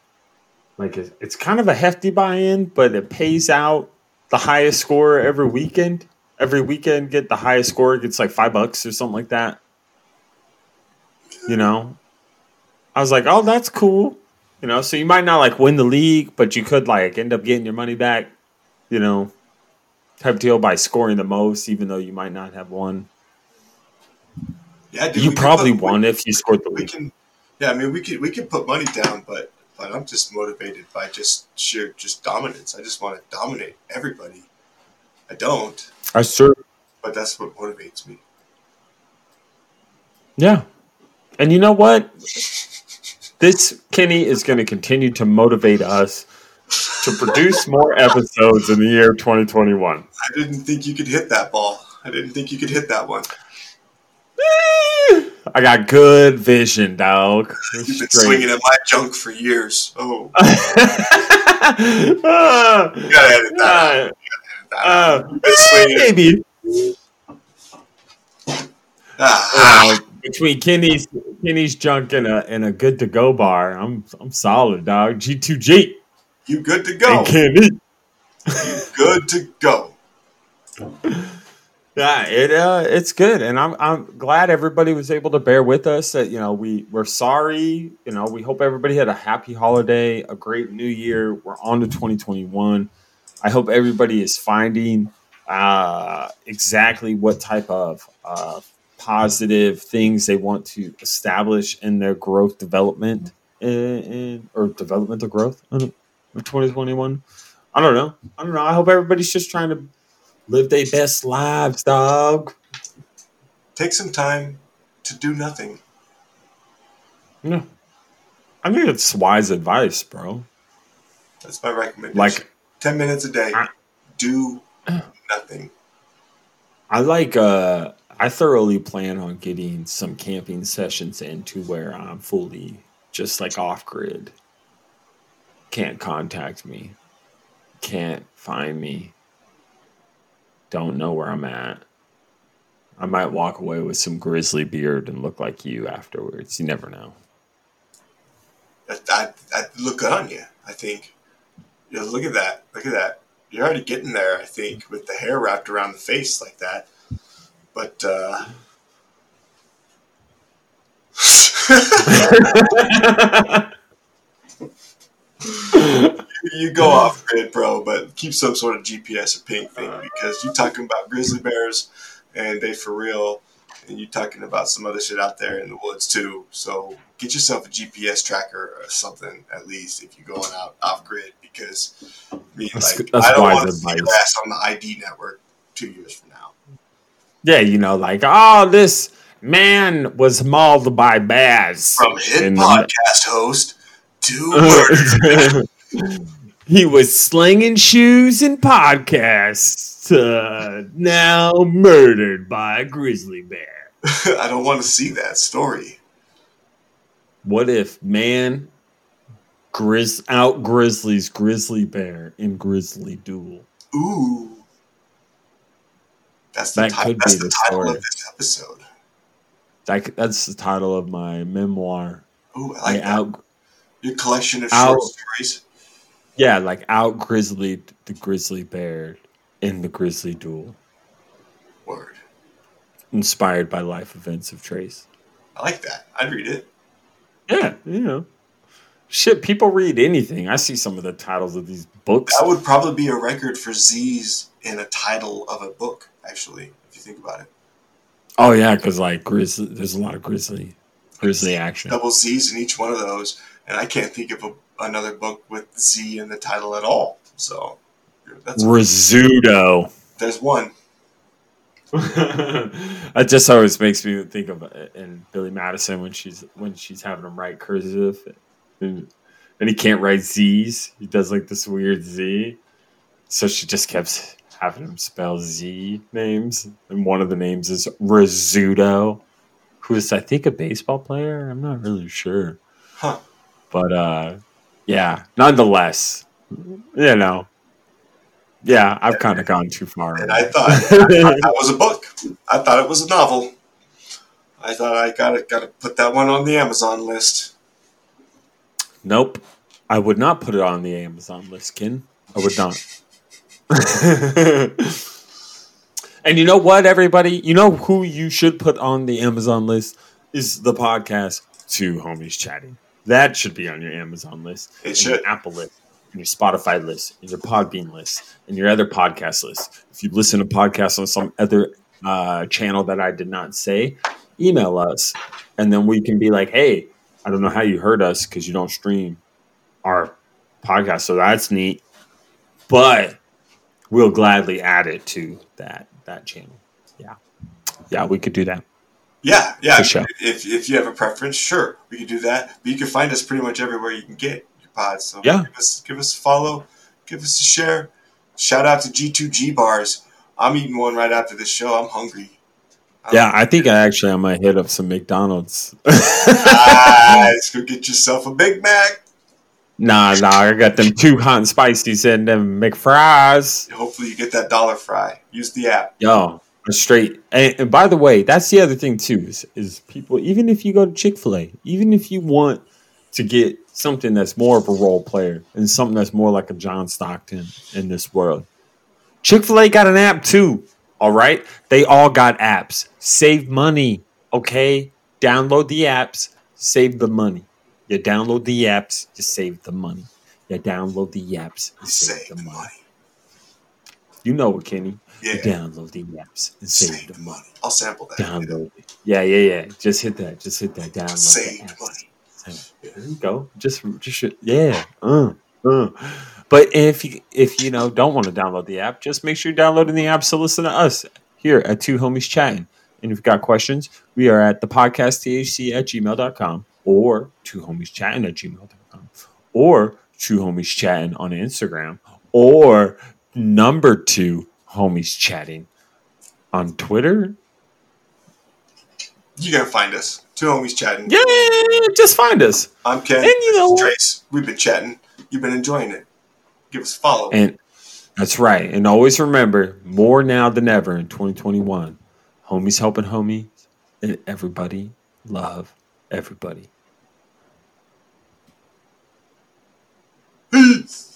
like it- it's kind of a hefty buy-in, but it pays out the highest score every weekend. Every weekend, get the highest score gets like five bucks or something like that. You know, I was like, oh, that's cool. You know, so you might not like win the league, but you could like end up getting your money back. You know, type deal by scoring the most, even though you might not have won. Yeah, dude, You probably put- won if you scored the can, yeah. I mean, we could we could put money down, but but I'm just motivated by just sheer just dominance. I just want to dominate everybody. I don't, I true. but that's what motivates me. Yeah. And you know what? This Kenny is going to continue to motivate us to produce more episodes in the year 2021. I didn't think you could hit that ball. I didn't think you could hit that one. I got good vision, dog. You've been Straight. swinging at my junk for years. Oh, Ah, you gotta edit that. out. ah, Edit that out. ah, You've been swinging. maybe. Ah, Uh, between Kenny's Kenny's junk and a and a good to go bar, I'm I'm solid, dog. G2G you good to go? and Kenny. Good to go. Yeah, it uh, it's good, and I'm I'm glad everybody was able to bear with us. That you know we we're sorry. You know we hope everybody had a happy holiday, a great New Year. We're on to 2021. I hope everybody is finding uh, exactly what type of uh, positive things they want to establish in their growth development in, in or developmental growth of 2021. I don't know. I don't know. I hope everybody's just trying to live their best lives, dog. Take some time to do nothing. Yeah. I think it's wise advice, bro. That's my recommendation. Like 10 minutes a day. I- Do nothing. I like uh I thoroughly plan on getting some camping sessions into where I'm fully just like off grid. Can't contact me. Can't find me. Don't know where I'm at. I might walk away with some grizzly beard and look like you afterwards. You never know. That, that, that look good on you. I think. Yeah, look at that. Look at that. You're already getting there. I think with the hair wrapped around the face like that. But uh, you go off grid, bro, but keep some sort of GPS or ping thing uh. because you're talking about grizzly bears and they for real, and you're talking about some other shit out there in the woods too. So get yourself a GPS tracker or something at least if you're going out off grid because I mean, That's- like, that's I don't want to see your ass on the ID network two years from now. Yeah, you know, like, oh, this man was mauled by bears. From hit podcast host to murder. he was slinging shoes and podcasts. Uh, now murdered by a grizzly bear. I don't want to see that story. What if man grizz out grizzlies grizzly bear in grizzly duel? Ooh. That's the, That ti- that's the the title story. of this episode. Like that's the title of my memoir. Ooh, I I like that. out Your collection of out- short stories. Yeah, like out grizzly the grizzly bear in the grizzly duel. Word. Inspired by life events of Trace. I like that. I'd read it. Yeah, you know. Shit, people read anything. I see some of the titles of these books. That would probably be a record for Z's in a title of a book, actually, if you think about it. Oh yeah, because like grizzly, there's a lot of grizzly, grizzly action. Double Z's in each one of those, and I can't think of a, another book with Z in the title at all. So that's Rizzuto. there's one. it just always makes me think of it in Billy Madison when she's when she's having him write cursive, and, and he can't write Z's. He does like this weird Z, so she just kept having him spell Z names, and one of the names is Rizzuto, who is I think a baseball player. I'm not really sure, Huh. but uh, yeah, nonetheless, you know. Yeah, I've kind of gone too far. And I thought, I thought that was a book. I thought it was a novel. I thought I gotta gotta put that one on the Amazon list. Nope. I would not put it on the Amazon list, Ken. I would not. and you know what, everybody? You know who you should put on the Amazon list is the podcast Two Homies Chatting. That should be on your Amazon list. It should. Your Apple list, and your Spotify list, and your Podbean list, and your other podcast list. If you listen to podcasts on some other uh, channel that I did not say, email us, and then we can be like, "Hey, I don't know how you heard us because you don't stream our podcast, so that's neat." But we'll gladly add it to that that channel. Yeah, yeah, we could do that. Yeah, yeah. For sure. If, if you have a preference, sure, we can do that. But you can find us pretty much everywhere you can get your pods. So Yeah. give us give us a follow, give us a share. Shout out to G2G bars. I'm eating one right after this show. I'm hungry. I'm- Yeah, I think I actually I might hit up some McDonald's. Nice. Go get yourself a Big Mac. Nah, nah, I got them two hot and spices and them McFries. Hopefully you get that dollar fry. Use the app. Yo, straight. And, and by the way, that's the other thing too is, is people. Even if you go to Chick Fil A, even if you want to get something that's more of a role player and something that's more like a John Stockton in this world, Chick Fil A got an app too. All right, they all got apps. Save money, okay? Download the apps. Save the money. You download the apps. You save the money. You download the apps. You save, Save the money. money. You know it, Kenny. Yeah. Download the apps and save, Save the money. money. I'll sample that. Download it. Yeah, yeah, yeah. Just hit that. Just hit that. Download Save the money. Save- There you go. Just, just yeah. Uh, uh. But if you if you know don't want to download the app, just make sure you're downloading the app. So listen to us here at Two Homies Chatting. And if you've got questions, we are at the podcast THC at gmail.com or two homies chatting at gmail.com or two homies chatting on Instagram or number two homies chatting on Twitter. You're gonna find us. Two homies chatting. Yeah, just find us. I'm Ken. And you know? Trace. We've been chatting. You've been enjoying it. Give us a follow. And That's right. And always remember, more now than ever in 2021, homies helping homies, and everybody love everybody. Peace.